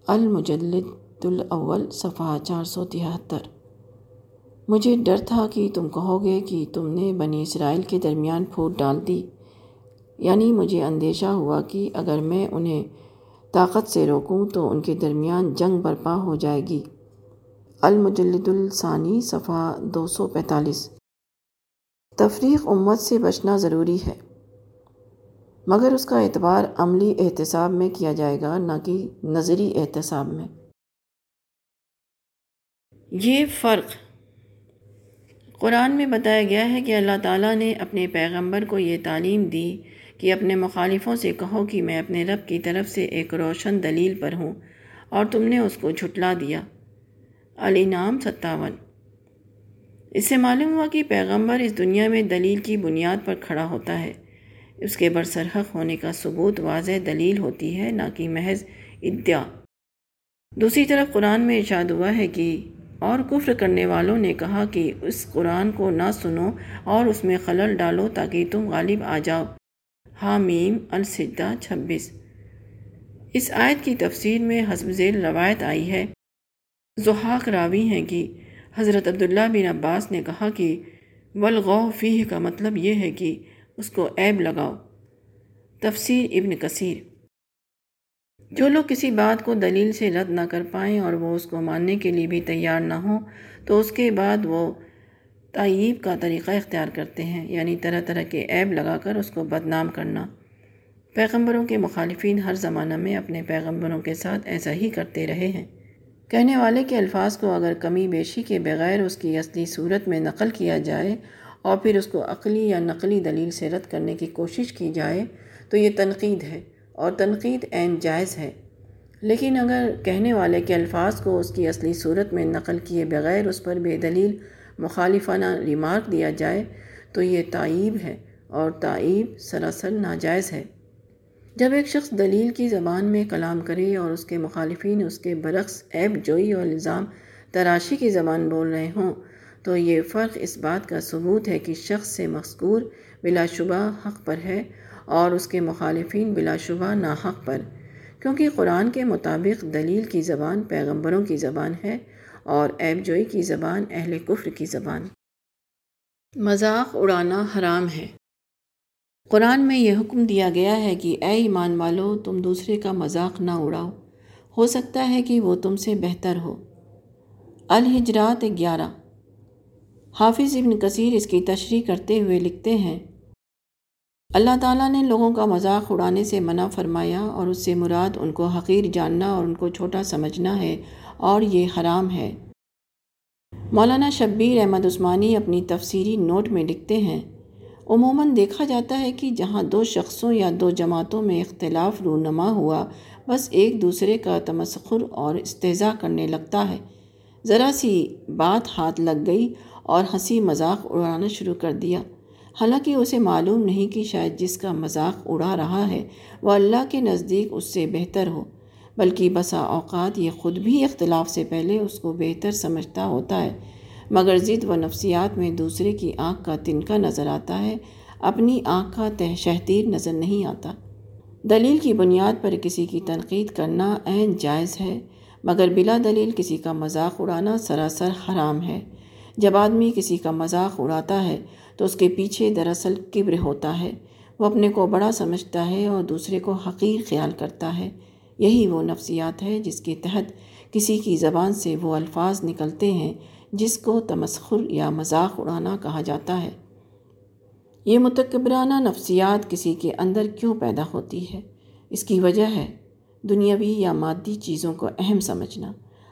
المجلد الاول صفحہ چار سو تہتر۔ مجھے ڈر تھا کہ تم کہو گے کہ تم نے بنی اسرائیل کے درمیان پھوٹ ڈال دی۔ یعنی مجھے اندیشہ ہوا کہ اگر میں انہیں طاقت سے روکوں تو ان کے درمیان جنگ برپا ہو جائے گی۔ المجلد الثانی، صفحہ دو سو پینتالیس۔ تفریق امت سے بچنا ضروری ہے، مگر اس کا اعتبار عملی احتساب میں کیا جائے گا، نہ کہ نظری احتساب میں۔ یہ فرق قرآن میں بتایا گیا ہے کہ اللہ تعالیٰ نے اپنے پیغمبر کو یہ تعلیم دی کہ اپنے مخالفوں سے کہو کہ میں اپنے رب کی طرف سے ایک روشن دلیل پر ہوں اور تم نے اس کو جھٹلا دیا۔ علی نام ستاون۔ اس سے معلوم ہوا کہ پیغمبر اس دنیا میں دلیل کی بنیاد پر کھڑا ہوتا ہے۔ اس کے برسرحق ہونے کا ثبوت واضح دلیل ہوتی ہے، نہ کہ محض ادعا۔ دوسری طرف قرآن میں ارشاد ہوا ہے کہ اور کفر کرنے والوں نے کہا کہ اس قرآن کو نہ سنو اور اس میں خلل ڈالو تاکہ تم غالب آ جاؤ۔ حامیم السدہ چھبیس۔ اس آیت کی تفسیر میں حسب ذیل روایت آئی ہے۔ زحاق راوی ہیں کہ حضرت عبداللہ بن عباس نے کہا کہ ولغو فیہ کا مطلب یہ ہے کہ اس کو عیب لگاؤ۔ تفسیر ابن کثیر۔ جو لوگ کسی بات کو دلیل سے رد نہ کر پائیں اور وہ اس کو ماننے کے لیے بھی تیار نہ ہوں، تو اس کے بعد وہ تعیب کا طریقہ اختیار کرتے ہیں یعنی طرح طرح کے عیب لگا کر اس کو بدنام کرنا۔ پیغمبروں کے مخالفین ہر زمانہ میں اپنے پیغمبروں کے ساتھ ایسا ہی کرتے رہے ہیں۔ کہنے والے کے الفاظ کو اگر کمی بیشی کے بغیر اس کی اصلی صورت میں نقل کیا جائے اور پھر اس کو عقلی یا نقلی دلیل سے رد کرنے کی کوشش کی جائے تو یہ تنقید ہے اور تنقید عین جائز ہے۔ لیکن اگر کہنے والے کے الفاظ کو اس کی اصلی صورت میں نقل کیے بغیر اس پر بے دلیل مخالفانہ ریمارک دیا جائے تو یہ تعیب ہے اور تعیب سراسر ناجائز ہے۔ جب ایک شخص دلیل کی زبان میں کلام کرے اور اس کے مخالفین اس کے برعکس عیب، جوئی اور الزام تراشی کی زبان بول رہے ہوں تو یہ فرق اس بات کا ثبوت ہے کہ شخص سے مذکور بلا شبہ حق پر ہے اور اس کے مخالفین بلا شبہ ناحق پر۔ کیونکہ قرآن کے مطابق دلیل کی زبان پیغمبروں کی زبان ہے اور ایب جوئی کی زبان، اہل کفر کی زبان۔ مذاق اڑانا حرام ہے۔ قرآن میں یہ حکم دیا گیا ہے کہ اے ایمان والو، تم دوسرے کا مذاق نہ اڑاؤ۔ ہو سکتا ہے کہ وہ تم سے بہتر ہو۔ الحجرات گیارہ۔ حافظ ابن کثیر اس کی تشریح کرتے ہوئے لکھتے ہیں، اللہ تعالیٰ نے لوگوں کا مذاق اڑانے سے منع فرمایا اور اس سے مراد ان کو حقیر جاننا اور ان کو چھوٹا سمجھنا ہے۔ اور یہ حرام ہے۔ مولانا شبیر احمد عثمانی اپنی تفسیری نوٹ میں لکھتے ہیں، عموماً دیکھا جاتا ہے کہ جہاں دو شخصوں یا دو جماعتوں میں اختلاف رونما ہوا، بس ایک دوسرے کا تمسخر اور استضاء کرنے لگتا ہے۔ ذرا سی بات ہاتھ لگ گئی اور ہنسی مذاق اڑانا شروع کر دیا۔ حالانکہ اسے معلوم نہیں کہ شاید جس کا مذاق اڑا رہا ہے، وہ اللہ کے نزدیک اس سے بہتر ہو۔ بلکہ بسا اوقات یہ خود بھی اختلاف سے پہلے اس کو بہتر سمجھتا ہوتا ہے۔ مگر ضد و نفسیات میں دوسرے کی آنکھ کا تنکا نظر آتا ہے، اپنی آنکھ کا تہ شہتیر نظر نہیں آتا۔ دلیل کی بنیاد پر کسی کی تنقید کرنا عین جائز ہے، مگر بلا دلیل کسی کا مذاق اڑانا سراسر حرام ہے۔ جب آدمی کسی کا مذاق اڑاتا ہے تو اس کے پیچھے دراصل کبر ہوتا ہے۔ وہ اپنے کو بڑا سمجھتا ہے اور دوسرے کو حقیر خیال کرتا ہے۔ یہی وہ نفسیات ہے جس کے تحت کسی کی زبان سے وہ الفاظ نکلتے ہیں جس کو تمسخر یا مذاق اڑانا کہا جاتا ہے۔ یہ متکبرانہ نفسیات کسی کے اندر کیوں پیدا ہوتی ہے؟ اس کی وجہ ہے دنیاوی یا مادی چیزوں کو اہم سمجھنا۔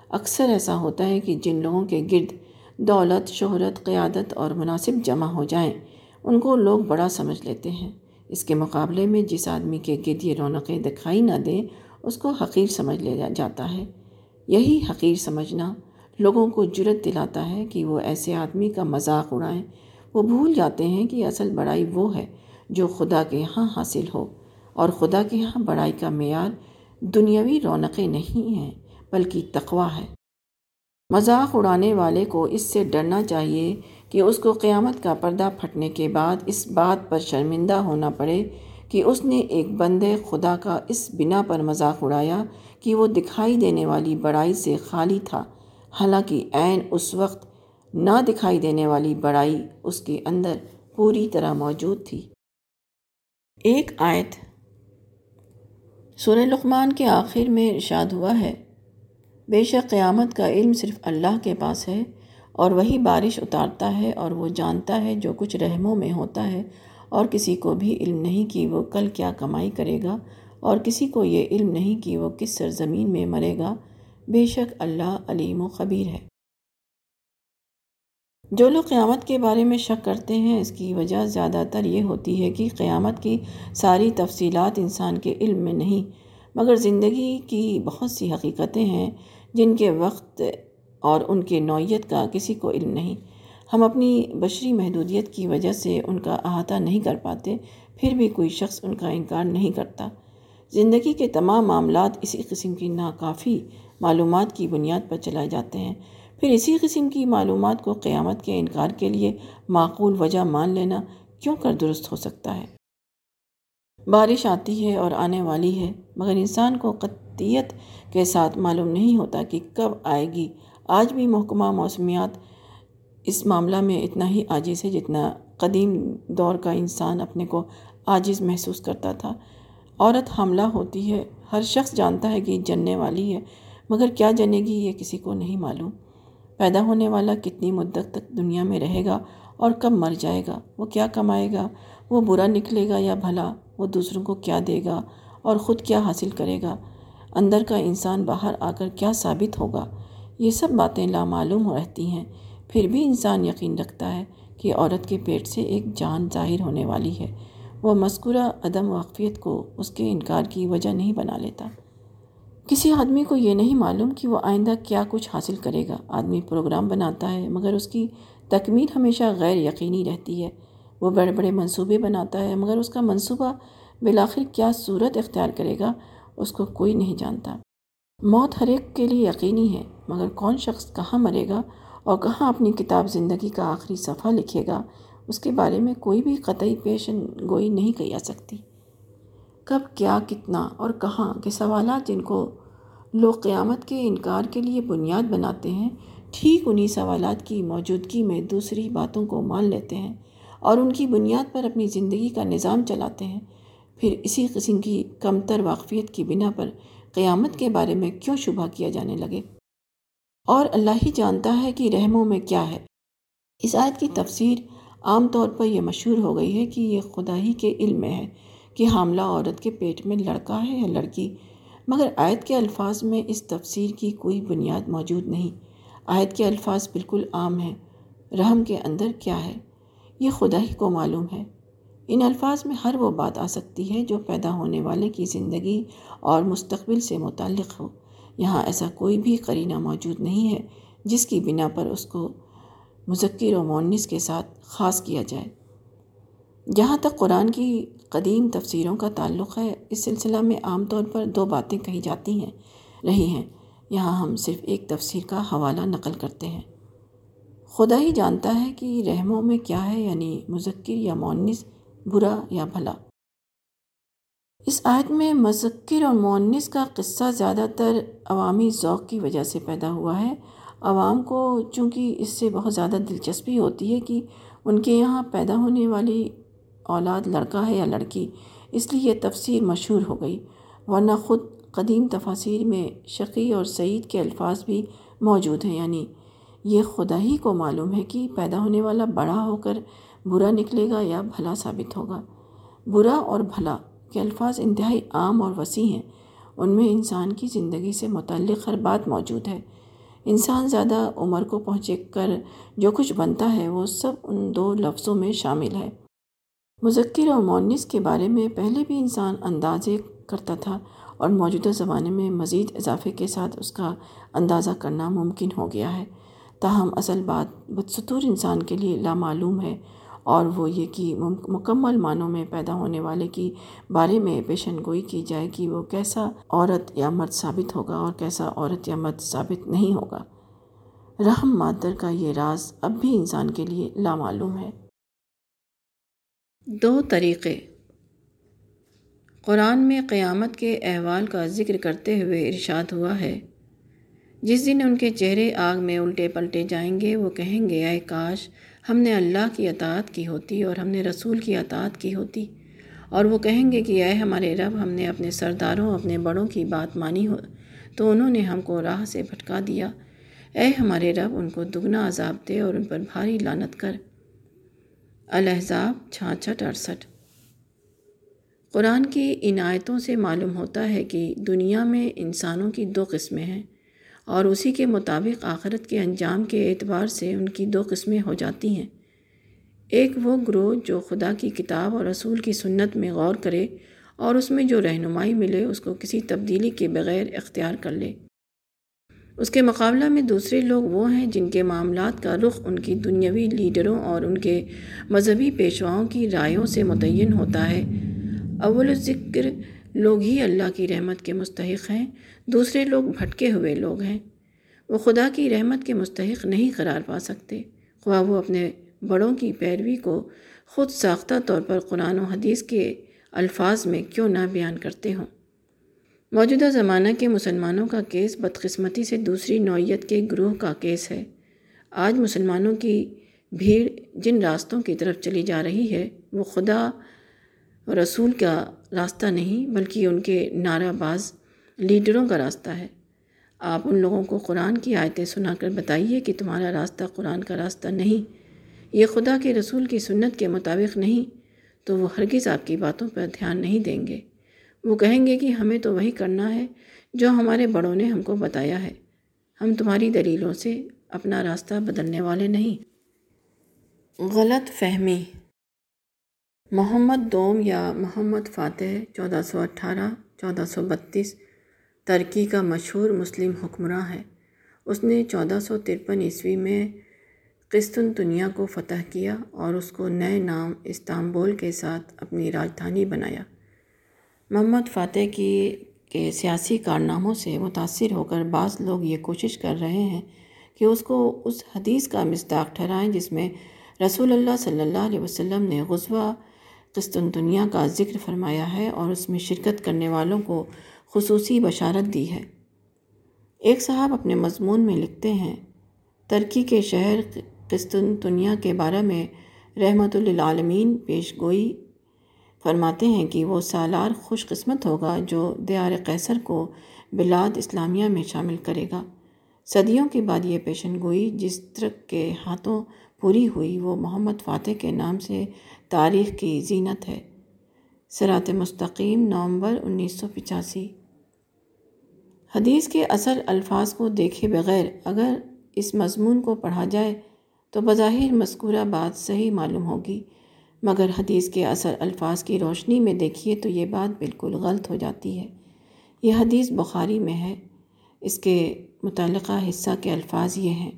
اکثر ایسا ہوتا ہے کہ جن لوگوں کے گرد دولت، شہرت، قیادت اور مناسب جمع ہو جائیں، ان کو لوگ بڑا سمجھ لیتے ہیں۔ اس کے مقابلے میں جس آدمی کے گرد یہ رونقیں دکھائی نہ دیں اس کو حقیر سمجھ لیا جاتا ہے۔ یہی حقیر سمجھنا لوگوں کو جرت دلاتا ہے کہ وہ ایسے آدمی کا مذاق اڑائیں۔ وہ بھول جاتے ہیں کہ اصل بڑائی وہ ہے جو خدا کے ہاں حاصل ہو۔ اور خدا کے ہاں بڑائی کا معیار دنیاوی رونقیں نہیں ہیں، بلکہ تقوی ہے۔ مذاق اڑانے والے کو اس سے ڈرنا چاہیے کہ اس کو قیامت کا پردہ پھٹنے کے بعد اس بات پر شرمندہ ہونا پڑے۔ کہ اس نے ایک بندے خدا کا اس بنا پر مذاق اڑایا کہ وہ دکھائی دینے والی بڑائی سے خالی تھا۔ حالانکہ عین اس وقت نہ دکھائی دینے والی بڑائی اس کے اندر پوری طرح موجود تھی۔ ایک آیت سورہ لقمان کے آخر میں ارشاد ہوا ہے، بے شک قیامت کا علم صرف اللہ کے پاس ہے اور وہی بارش اتارتا ہے اور وہ جانتا ہے جو کچھ رحموں میں ہوتا ہے۔ اور کسی کو بھی علم نہیں کہ وہ کل کیا کمائی کرے گا اور کسی کو یہ علم نہیں کہ وہ کس سرزمین میں مرے گا۔ بے شک اللہ علیم و خبیر ہے۔ جو لوگ قیامت کے بارے میں شک کرتے ہیں، اس کی وجہ زیادہ تر یہ ہوتی ہے کہ قیامت کی ساری تفصیلات انسان کے علم میں نہیں، مگر زندگی کی بہت سی حقیقتیں ہیں جن کے وقت اور ان کے نوعیت کا کسی کو علم نہیں۔ ہم اپنی بشری محدودیت کی وجہ سے ان کا احاطہ نہیں کر پاتے، پھر بھی کوئی شخص ان کا انکار نہیں کرتا۔ زندگی کے تمام معاملات اسی قسم کی ناکافی معلومات کی بنیاد پر چلائے جاتے ہیں۔ پھر اسی قسم کی معلومات کو قیامت کے انکار کے لیے معقول وجہ مان لینا کیوں کر درست ہو سکتا ہے؟ بارش آتی ہے اور آنے والی ہے، مگر انسان کو قطعیت کے ساتھ معلوم نہیں ہوتا کہ کب آئے گی۔ آج بھی محکمہ موسمیات اس معاملہ میں اتنا ہی عاجز ہے جتنا قدیم دور کا انسان اپنے کو عاجز محسوس کرتا تھا۔ عورت حاملہ ہوتی ہے، ہر شخص جانتا ہے کہ جننے والی ہے، مگر کیا جنے گی یہ کسی کو نہیں معلوم۔ پیدا ہونے والا کتنی مدت تک دنیا میں رہے گا اور کب مر جائے گا؟ وہ کیا کمائے گا؟ وہ برا نکلے گا یا بھلا؟ وہ دوسروں کو کیا دے گا اور خود کیا حاصل کرے گا؟ اندر کا انسان باہر آ کر کیا ثابت ہوگا؟ یہ سب باتیں لامعلوم رہتی ہیں۔ پھر بھی انسان یقین رکھتا ہے کہ عورت کے پیٹ سے ایک جان ظاہر ہونے والی ہے۔ وہ مذکورہ عدم واقفیت کو اس کے انکار کی وجہ نہیں بنا لیتا۔ کسی آدمی کو یہ نہیں معلوم کہ وہ آئندہ کیا کچھ حاصل کرے گا۔ آدمی پروگرام بناتا ہے، مگر اس کی تکمیل ہمیشہ غیر یقینی رہتی ہے۔ وہ بڑے بڑے منصوبے بناتا ہے، مگر اس کا منصوبہ بالآخر کیا صورت اختیار کرے گا، اس کو کوئی نہیں جانتا۔ موت ہر ایک کے لیے یقینی ہے، مگر کون شخص کہاں مرے گا اور کہاں اپنی کتاب زندگی کا آخری صفحہ لکھے گا، اس کے بارے میں کوئی بھی قطعی پیشن گوئی نہیں کی جا سکتی۔ کب، کیا، کتنا اور کہاں کے سوالات جن کو لوگ قیامت کے انکار کے لیے بنیاد بناتے ہیں، ٹھیک انہی سوالات کی موجودگی میں دوسری باتوں کو مان لیتے ہیں اور ان کی بنیاد پر اپنی زندگی کا نظام چلاتے ہیں۔ پھر اسی قسم کی کمتر واقفیت کی بنا پر قیامت کے بارے میں کیوں شبہ کیا جانے لگے؟ اور اللہ ہی جانتا ہے کہ رحموں میں کیا ہے۔ اس آیت کی تفسیر عام طور پر یہ مشہور ہو گئی ہے کہ یہ خدا ہی کے علم میں ہے کہ حاملہ عورت کے پیٹ میں لڑکا ہے یا لڑکی۔ مگر آیت کے الفاظ میں اس تفسیر کی کوئی بنیاد موجود نہیں۔ آیت کے الفاظ بالکل عام ہیں۔ رحم کے اندر کیا ہے؟ یہ خدا ہی کو معلوم ہے۔ ان الفاظ میں ہر وہ بات آ سکتی ہے جو پیدا ہونے والے کی زندگی اور مستقبل سے متعلق ہو۔ یہاں ایسا کوئی بھی قرینہ موجود نہیں ہے جس کی بنا پر اس کو مذکر و مونس کے ساتھ خاص کیا جائے۔ جہاں تک قرآن کی قدیم تفسیروں کا تعلق ہے، اس سلسلہ میں عام طور پر دو باتیں کہی جاتی ہیں، رہی ہیں۔ یہاں ہم صرف ایک تفسیر کا حوالہ نقل کرتے ہیں۔ خدا ہی جانتا ہے کہ رحموں میں کیا ہے یعنی مذکر یا مونس برا یا بھلا۔ اس آیت میں مذکر اور مونس کا قصہ زیادہ تر عوامی ذوق کی وجہ سے پیدا ہوا ہے۔ عوام کو چونکہ اس سے بہت زیادہ دلچسپی ہوتی ہے کہ ان کے یہاں پیدا ہونے والی اولاد لڑکا ہے یا لڑکی، اس لیے یہ تفسیر مشہور ہو گئی۔ ورنہ خود قدیم تفاصیر میں شقی اور سعید کے الفاظ بھی موجود ہیں۔ یعنی یہ خدا ہی کو معلوم ہے کہ پیدا ہونے والا بڑا ہو کر برا نکلے گا یا بھلا ثابت ہوگا۔ برا اور بھلا کے الفاظ انتہائی عام اور وسیع ہیں۔ ان میں انسان کی زندگی سے متعلق ہر بات موجود ہے۔ انسان زیادہ عمر کو پہنچے کر جو کچھ بنتا ہے، وہ سب ان دو لفظوں میں شامل ہے۔ مذکر اور مونس کے بارے میں پہلے بھی انسان اندازے کرتا تھا اور موجودہ زمانے میں مزید اضافے کے ساتھ اس کا اندازہ کرنا ممکن ہو گیا ہے۔ تاہم، اصل بات بدستور انسان کے لیے لامعلوم ہے۔ اور وہ یہ کہ مکمل معنوں میں پیدا ہونے والے کی بارے میں پیشن گوئی کی جائے کہ وہ کیسا عورت یا مرد ثابت ہوگا اور کیسا عورت یا مرد ثابت نہیں ہوگا۔ رحم مادر کا یہ راز اب بھی انسان کے لیے لامعلوم ہے۔ دو طریقے۔ قرآن میں قیامت کے احوال کا ذکر کرتے ہوئے ارشاد ہوا ہے۔ جس دن ان کے چہرے آگ میں الٹے پلٹے جائیں گے، وہ کہیں گے، اے کاش ہم نے اللہ کی اطاعت کی ہوتی اور ہم نے رسول کی اطاعت کی ہوتی۔ اور وہ کہیں گے کہ اے ہمارے رب، ہم نے اپنے سرداروں، اپنے بڑوں کی بات مانی ہو، تو انہوں نے ہم کو راہ سے بھٹکا دیا۔ اے ہمارے رب، ان کو دگنا عذاب دے اور ان پر بھاری لانت کر۔ الحضاب چھاچھٹ اڑسٹھ۔ قرآن کی عنایتوں سے معلوم ہوتا ہے کہ دنیا میں انسانوں کی دو قسمیں ہیں۔ اور اسی کے مطابق آخرت کے انجام کے اعتبار سے ان کی دو قسمیں ہو جاتی ہیں۔ ایک وہ گروہ جو خدا کی کتاب اور رسول کی سنت میں غور کرے اور اس میں جو رہنمائی ملے، اس کو کسی تبدیلی کے بغیر اختیار کر لے۔ اس کے مقابلہ میں دوسرے لوگ وہ ہیں جن کے معاملات کا رخ ان کی دنیاوی لیڈروں اور ان کے مذہبی پیشواؤں کی رائےوں سے متعین ہوتا ہے۔ اول ذکر لوگ ہی اللہ کی رحمت کے مستحق ہیں۔ دوسرے لوگ بھٹکے ہوئے لوگ ہیں۔ وہ خدا کی رحمت کے مستحق نہیں قرار پا سکتے۔ خواہ وہ اپنے بڑوں کی پیروی کو خود ساختہ طور پر قرآن و حدیث کے الفاظ میں کیوں نہ بیان کرتے ہوں۔ موجودہ زمانہ کے مسلمانوں کا کیس بدقسمتی سے دوسری نوعیت کے گروہ کا کیس ہے۔ آج مسلمانوں کی بھیڑ جن راستوں کی طرف چلی جا رہی ہے، وہ خدا رسول کا راستہ نہیں، بلکہ ان کے نعرہ باز لیڈروں کا راستہ ہے۔ آپ ان لوگوں کو قرآن کی آیتیں سنا کر بتائیے کہ تمہارا راستہ قرآن کا راستہ نہیں، یہ خدا کے رسول کی سنت کے مطابق نہیں، تو وہ ہرگز آپ کی باتوں پر دھیان نہیں دیں گے۔ وہ کہیں گے کہ ہمیں تو وہی کرنا ہے جو ہمارے بڑوں نے ہم کو بتایا ہے۔ ہم تمہاری دلیلوں سے اپنا راستہ بدلنے والے نہیں۔ غلط فہمی۔ محمد دوم یا محمد فاتح، چودہ سو اٹھارہ، چودہ سو بتیس ترکی کا مشہور مسلم حکمراں ہے۔ اس نے چودہ سو ترپن عیسوی میں قسطنطنیہ کو فتح کیا اور اس کو نئے نام استانبول کے ساتھ اپنی راجدھانی بنایا۔ محمد فاتح کی کے سیاسی کارناموں سے متاثر ہو کر بعض لوگ یہ کوشش کر رہے ہیں کہ اس کو اس حدیث کا مصداق ٹھہرائیں جس میں رسول اللہ صلی اللہ علیہ وسلم نے غزوہ قسطنطنیہ کا ذکر فرمایا ہے اور اس میں شرکت کرنے والوں کو خصوصی بشارت دی ہے۔ ایک صاحب اپنے مضمون میں لکھتے ہیں، ترکی کے شہر قسطنطنیہ کے بارے میں رحمت للعالمین پیش گوئی فرماتے ہیں کہ وہ سالار خوش قسمت ہوگا جو دیار قیصر کو بلاد اسلامیہ میں شامل کرے گا۔ صدیوں کے بعد یہ پیشن گوئی جس طرح کے ہاتھوں پوری ہوئی، وہ محمد فاتح کے نام سے تاریخ کی زینت ہے۔ سرات مستقیم، نومبر انیس سو پچاسی۔ حدیث کے اصل الفاظ کو دیکھے بغیر اگر اس مضمون کو پڑھا جائے تو بظاہر مذکورہ بات صحیح معلوم ہوگی۔ مگر حدیث کے اثر الفاظ کی روشنی میں دیکھیے تو یہ بات بالکل غلط ہو جاتی ہے۔ یہ حدیث بخاری میں ہے۔ اس کے متعلقہ حصہ کے الفاظ یہ ہیں۔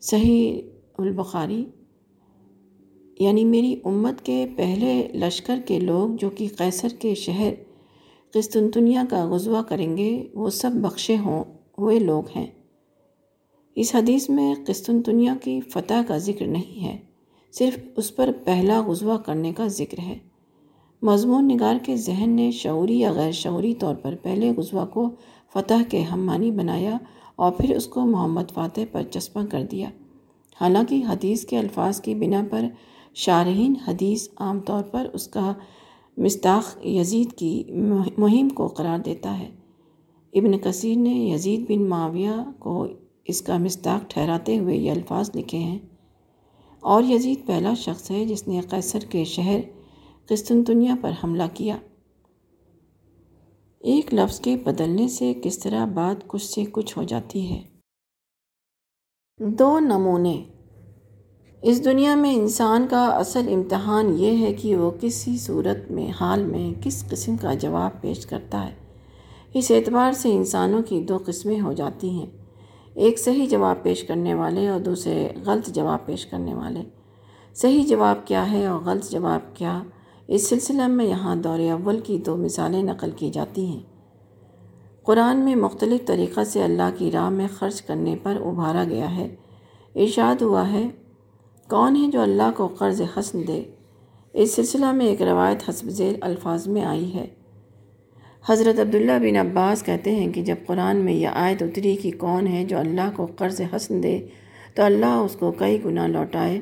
صحیح البخاری یعنی میری امت کے پہلے لشکر کے لوگ جو کہ قیصر کے شہر قسطنطنیہ کا غزوہ کریں گے، وہ سب بخشے ہوں، ہوئے لوگ ہیں۔ اس حدیث میں قسطنطنیہ کی فتح کا ذکر نہیں ہے، صرف اس پر پہلا غزوہ کرنے کا ذکر ہے۔ مضمون نگار کے ذہن نے شعوری یا غیر شعوری طور پر پہلے غزوہ کو فتح کے ہم معنی بنایا اور پھر اس کو محمد فاتح پر چسپاں کر دیا۔ حالانکہ حدیث کے الفاظ کی بنا پر شارحین حدیث عام طور پر اس کا مستاخ یزید کی مہم کو قرار دیتا ہے۔ ابن کثیر نے یزید بن معاویہ کو اس کا مستاق ٹھہراتے ہوئے یہ الفاظ لکھے ہیں۔ اور یزید پہلا شخص ہے جس نے قیصر کے شہر قسطنطنیہ پر حملہ کیا۔ ایک لفظ کے بدلنے سے کس طرح بات کچھ سے کچھ ہو جاتی ہے۔ دو نمونے۔ اس دنیا میں انسان کا اصل امتحان یہ ہے کہ وہ کسی صورت میں حال میں کس قسم کا جواب پیش کرتا ہے۔ اس اعتبار سے انسانوں کی دو قسمیں ہو جاتی ہیں، ایک صحیح جواب پیش کرنے والے اور دوسرے غلط جواب پیش کرنے والے۔ صحیح جواب کیا ہے اور غلط جواب کیا اس سلسلہ میں یہاں دور اول کی دو مثالیں نقل کی جاتی ہیں۔ قرآن میں مختلف طریقہ سے اللہ کی راہ میں خرچ کرنے پر ابھارا گیا ہے۔ ارشاد ہوا ہے کون ہے جو اللہ کو قرض حسن دے؟ اس سلسلہ میں ایک روایت حسب ذیل الفاظ میں آئی ہے۔ حضرت عبداللہ بن عباس کہتے ہیں کہ جب قرآن میں یہ آیت اتری کہ کون ہے جو اللہ کو قرض حسن دے، تو اللہ اس کو کئی گناہ لوٹائے۔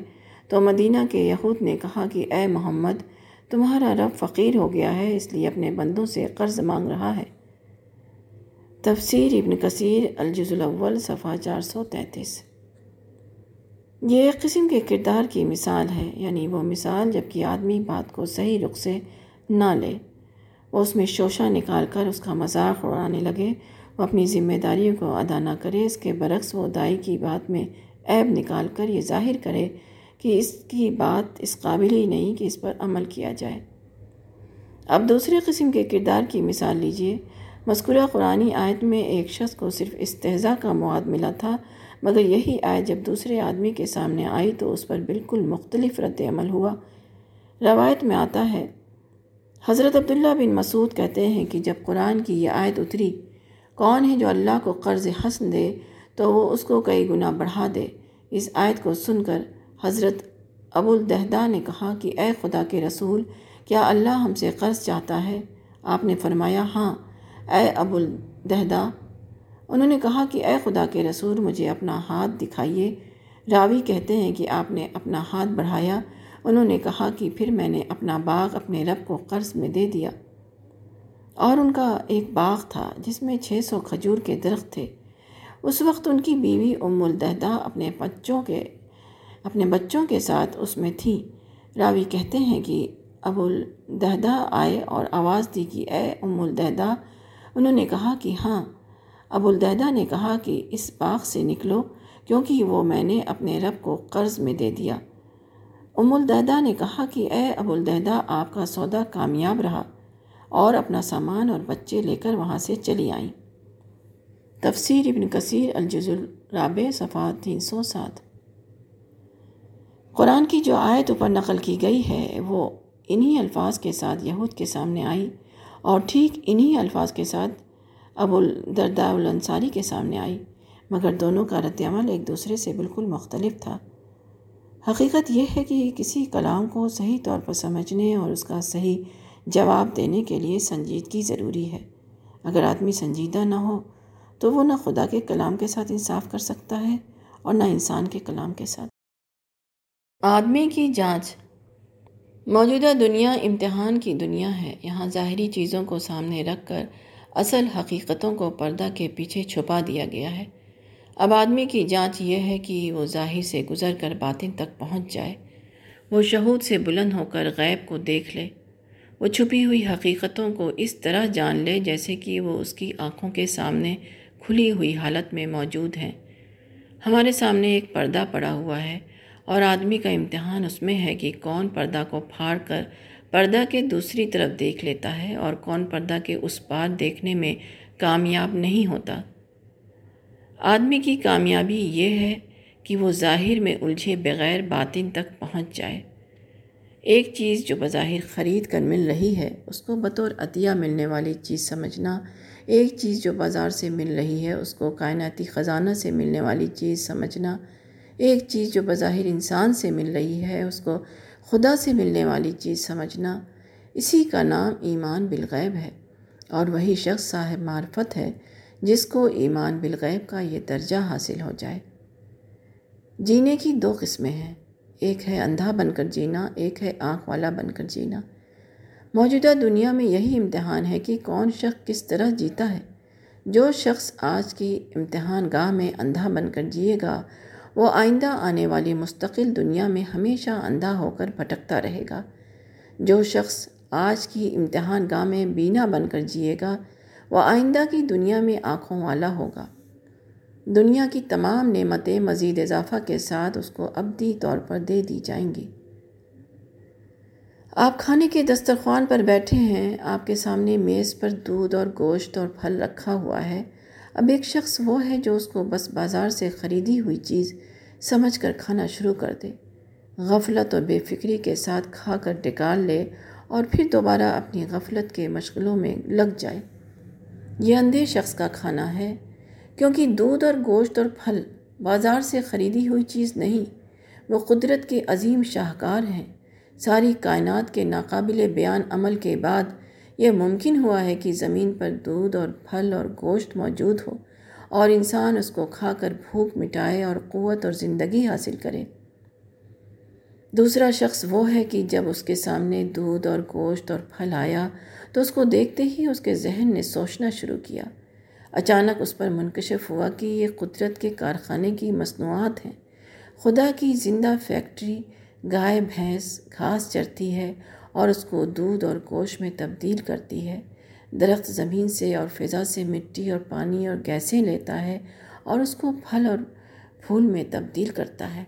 تو مدینہ کے یہود نے کہا کہ اے محمد، تمہارا رب فقیر ہو گیا ہے، اس لیے اپنے بندوں سے قرض مانگ رہا ہے۔ تفسیر ابن کثیر الجز الاول، صفحہ چار سو تینتیس۔ یہ ایک قسم کے کردار کی مثال ہے یعنی وہ مثال جبکہ آدمی بات کو صحیح رخ سے نہ لے۔ وہ اس میں شوشہ نکال کر اس کا مذاق اڑانے لگے۔ وہ اپنی ذمہ داریوں کو ادا نہ کرے، اس کے برعکس وہ دائی کی بات میں عیب نکال کر یہ ظاہر کرے کہ اس کی بات اس قابل ہی نہیں کہ اس پر عمل کیا جائے۔ اب دوسرے قسم کے کردار کی مثال لیجیے۔ مذکورہ قرآنی آیت میں ایک شخص کو صرف استحضاء کا مواد ملا تھا مگر یہی آیت جب دوسرے آدمی کے سامنے آئی تو اس پر بالکل مختلف رد عمل ہوا۔ روایت میں آتا ہے، حضرت عبداللہ بن مسعود کہتے ہیں کہ جب قرآن کی یہ آیت اتری، کون ہے جو اللہ کو قرض حسن دے تو وہ اس کو کئی گنا بڑھا دے۔ اس آیت کو سن کر حضرت ابو الدہدا نے کہا کہ اے خدا کے رسول، کیا اللہ ہم سے قرض چاہتا ہے؟ آپ نے فرمایا ہاں۔ اے ابو الدہدا انہوں نے کہا کہ اے خدا کے رسول، مجھے اپنا ہاتھ دکھائیے۔ راوی کہتے ہیں کہ آپ نے اپنا ہاتھ بڑھایا۔ انہوں نے کہا کہ پھر میں نے اپنا باغ اپنے رب کو قرض میں دے دیا۔ اور ان کا ایک باغ تھا جس میں چھ سو کھجور کے درخت تھے۔ اس وقت ان کی بیوی ام الدہدہ اپنے بچوں کے، اپنے بچوں کے ساتھ اس میں تھی۔ راوی کہتے ہیں کہ ابو الدہدہ آئے اور آواز دی کہ اے ام الدہدہ۔ انہوں نے کہا کہ ہاں ابوالدیدہ نے کہا کہ اس باغ سے نکلو کیونکہ وہ میں نے اپنے رب کو قرض میں دے دیا۔ ام الدہدہ نے کہا کہ اے ابوالدیدہ، آپ کا سودا کامیاب رہا اور اپنا سامان اور بچے لے کر وہاں سے چلی آئیں۔ تفسیر ابن کثیر الجز الرابع، صفحہ تین سو سات۔ قرآن کی جو آیت اوپر نقل کی گئی ہے، وہ انہی الفاظ کے ساتھ یہود کے سامنے آئی اور ٹھیک انہی الفاظ کے ساتھ ابو الدرداء الانصاری کے سامنے آئی۔ مگر دونوں کا رد عمل ایک دوسرے سے بالکل مختلف تھا۔ حقیقت یہ ہے کہ کسی کلام کو صحیح طور پر سمجھنے اور اس کا صحیح جواب دینے کے لیے سنجیدگی ضروری ہے۔ اگر آدمی سنجیدہ نہ ہو، تو وہ نہ خدا کے کلام کے ساتھ انصاف کر سکتا ہے اور نہ انسان کے کلام کے ساتھ۔ آدمی کی جانچ۔ موجودہ دنیا امتحان کی دنیا ہے۔ یہاں ظاہری چیزوں کو سامنے رکھ کر اصل حقیقتوں کو پردہ کے پیچھے چھپا دیا گیا ہے۔ اب آدمی کی جانچ یہ ہے کہ وہ ظاہر سے گزر کر باطن تک پہنچ جائے۔ وہ شہود سے بلند ہو کر غیب کو دیکھ لے۔ وہ چھپی ہوئی حقیقتوں کو اس طرح جان لے جیسے کہ وہ اس کی آنکھوں کے سامنے کھلی ہوئی حالت میں موجود ہیں۔ ہمارے سامنے ایک پردہ پڑا ہوا ہے اور آدمی کا امتحان اس میں ہے کہ کون پردہ کو پھاڑ کر پردہ کے دوسری طرف دیکھ لیتا ہے اور کون پردہ کے اس پار دیکھنے میں کامیاب نہیں ہوتا۔ آدمی کی کامیابی یہ ہے کہ وہ ظاہر میں الجھے بغیر باطن تک پہنچ جائے۔ ایک چیز جو بظاہر خرید کر مل رہی ہے، اس کو بطور عطیہ ملنے والی چیز سمجھنا۔ ایک چیز جو بازار سے مل رہی ہے، اس کو کائناتی خزانہ سے ملنے والی چیز سمجھنا۔ ایک چیز جو بظاہر انسان سے مل رہی ہے، اس کو خدا سے ملنے والی چیز سمجھنا، اسی کا نام ایمان بالغیب ہے، اور وہی شخص صاحب معرفت ہے، جس کو ایمان بالغیب کا یہ درجہ حاصل ہو جائے۔ جینے کی دو قسمیں ہیں، ایک ہے اندھا بن کر جینا، ایک ہے آنکھ والا بن کر جینا۔ موجودہ دنیا میں یہی امتحان ہے کہ کون شخص کس طرح جیتا ہے۔ جو شخص آج کی امتحان گاہ میں اندھا بن کر جیے گا وہ آئندہ آنے والی مستقل دنیا میں ہمیشہ اندھا ہو کر بھٹکتا رہے گا۔ جو شخص آج کی امتحان گاہ میں بینا بن کر جیے گا، وہ آئندہ کی دنیا میں آنکھوں والا ہوگا۔ دنیا کی تمام نعمتیں مزید اضافہ کے ساتھ اس کو ابدی طور پر دے دی جائیں گی۔ آپ کھانے کے دسترخوان پر بیٹھے ہیں، آپ کے سامنے میز پر دودھ اور گوشت اور پھل رکھا ہوا ہے۔ اب ایک شخص وہ ہے جو اس کو بس بازار سے خریدی ہوئی چیز سمجھ کر کھانا شروع کر دے۔ غفلت اور بے فکری کے ساتھ کھا کر ٹکال لے اور پھر دوبارہ اپنی غفلت کے مشغلوں میں لگ جائے۔ یہ اندھے شخص کا کھانا ہے، کیونکہ دودھ اور گوشت اور پھل بازار سے خریدی ہوئی چیز نہیں، وہ قدرت کے عظیم شاہکار ہیں۔ ساری کائنات کے ناقابل بیان عمل کے بعد یہ ممکن ہوا ہے کہ زمین پر دودھ اور پھل اور گوشت موجود ہو۔ اور انسان اس کو کھا کر بھوک مٹائے اور قوت اور زندگی حاصل کرے۔ دوسرا شخص وہ ہے کہ جب اس کے سامنے دودھ اور گوشت اور پھل آیا تو اس کو دیکھتے ہی اس کے ذہن نے سوچنا شروع کیا۔ اچانک اس پر منکشف ہوا کہ یہ قدرت کے کارخانے کی مصنوعات ہیں۔ خدا کی زندہ فیکٹری، گائے، بھینس، گھاس چرتی ہے اور اس کو دودھ اور گوشت میں تبدیل کرتی ہے۔ درخت زمین سے اور فضا سے مٹی اور پانی اور گیسیں لیتا ہے اور اس کو پھل اور پھول میں تبدیل کرتا ہے۔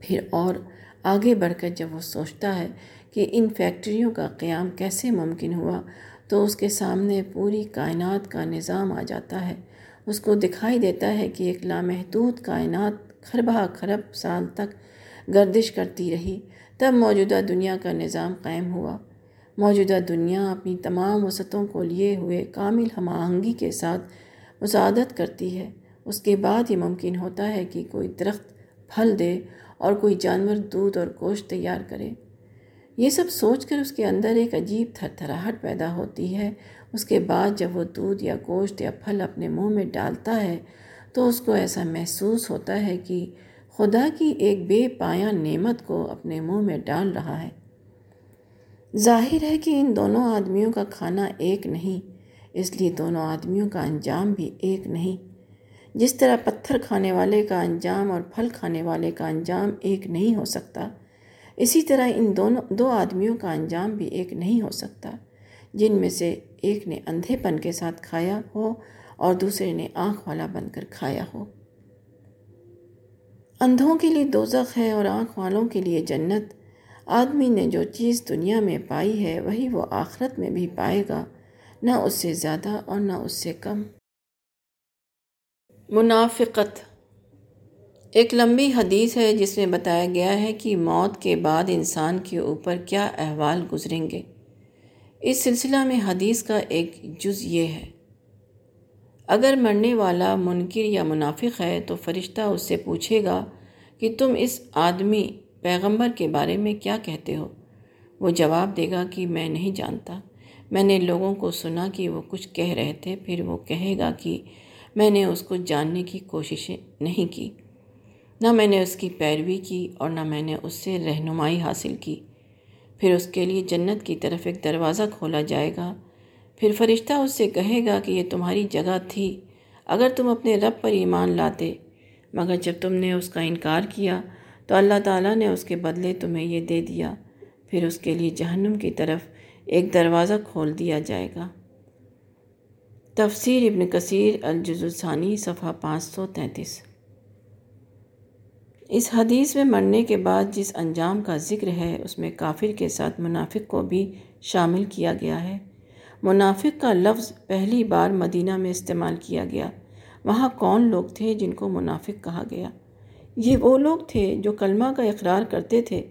پھر اور آگے بڑھ کر جب وہ سوچتا ہے کہ ان فیکٹریوں کا قیام کیسے ممکن ہوا، تو اس کے سامنے پوری کائنات کا نظام آ جاتا ہے۔ اس کو دکھائی دیتا ہے کہ ایک لامحدود کائنات خربہ خرب سال تک گردش کرتی رہی۔ تب موجودہ دنیا کا نظام قائم ہوا۔ موجودہ دنیا اپنی تمام وسعتوں کو لیے ہوئے کامل ہم آہنگی کے ساتھ مساعدت کرتی ہے۔ اس کے بعد یہ ممکن ہوتا ہے کہ کوئی درخت پھل دے اور کوئی جانور دودھ اور گوشت تیار کرے۔ یہ سب سوچ کر اس کے اندر ایک عجیب تھر تھراہٹ پیدا ہوتی ہے۔ اس کے بعد جب وہ دودھ یا گوشت یا پھل اپنے منہ میں ڈالتا ہے تو اس کو ایسا محسوس ہوتا ہے کہ خدا کی ایک بے پایا نعمت کو اپنے منہ میں ڈال رہا ہے۔ ظاہر ہے کہ ان دونوں آدمیوں کا کھانا ایک نہیں، اس لیے دونوں آدمیوں کا انجام بھی ایک نہیں۔ جس طرح پتھر کھانے والے کا انجام اور پھل کھانے والے کا انجام ایک نہیں ہو سکتا، اسی طرح ان دونوں، دو آدمیوں کا انجام بھی ایک نہیں ہو سکتا۔ جن میں سے ایک نے اندھے پن کے ساتھ کھایا ہو اور دوسرے نے آنکھ والا بن کر کھایا ہو۔ اندھوں کے لیے دوزخ ہے اور آنکھ والوں کے لیے جنت۔ آدمی نے جو چیز دنیا میں پائی ہے، وہی وہ آخرت میں بھی پائے گا۔ نہ اس سے زیادہ اور نہ اس سے کم۔ منافقت۔ ایک لمبی حدیث ہے جس میں بتایا گیا ہے کہ موت کے بعد انسان کے اوپر کیا احوال گزریں گے۔ اس سلسلہ میں حدیث کا ایک جز یہ ہے۔ اگر مرنے والا منکر یا منافق ہے تو فرشتہ اس سے پوچھے گا کہ تم اس آدمی پیغمبر کے بارے میں کیا کہتے ہو؟ وہ جواب دے گا کہ میں نہیں جانتا۔ میں نے لوگوں کو سنا کہ وہ کچھ کہہ رہے تھے، پھر وہ کہے گا کہ میں نے اس کو جاننے کی کوششیں نہیں کی۔ نہ میں نے اس کی پیروی کی اور نہ میں نے اس سے رہنمائی حاصل کی۔ پھر اس کے لیے جنت کی طرف ایک دروازہ کھولا جائے گا۔ پھر فرشتہ اس سے کہے گا کہ یہ تمہاری جگہ تھی، اگر تم اپنے رب پر ایمان لاتے۔ مگر جب تم نے اس کا انکار کیا تو اللہ تعالیٰ نے اس کے بدلے تمہیں یہ دے دیا۔ پھر اس کے لیے جہنم کی طرف ایک دروازہ کھول دیا جائے گا۔ تفسیر ابن کثیر الجزانی صفحہ پانچ سو تینتیس۔ اس حدیث میں مرنے کے بعد جس انجام کا ذکر ہے، اس میں کافر کے ساتھ منافق کو بھی شامل کیا گیا ہے۔ منافق کا لفظ پہلی بار مدینہ میں استعمال کیا گیا۔ وہاں کون لوگ تھے جن کو منافق کہا گیا؟ یہ وہ لوگ تھے جو کلمہ کا اقرار کرتے تھے۔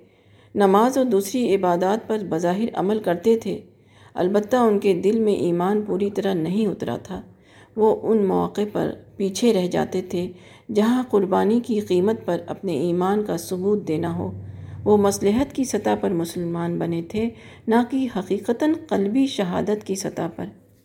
نماز اور دوسری عبادات پر بظاہر عمل کرتے تھے۔ البتہ ان کے دل میں ایمان پوری طرح نہیں اترا تھا۔ وہ ان مواقع پر پیچھے رہ جاتے تھے جہاں قربانی کی قیمت پر اپنے ایمان کا ثبوت دینا ہو۔ وہ مصلحت کی سطح پر مسلمان بنے تھے، نہ کہ حقیقتاً قلبی شہادت کی سطح پر۔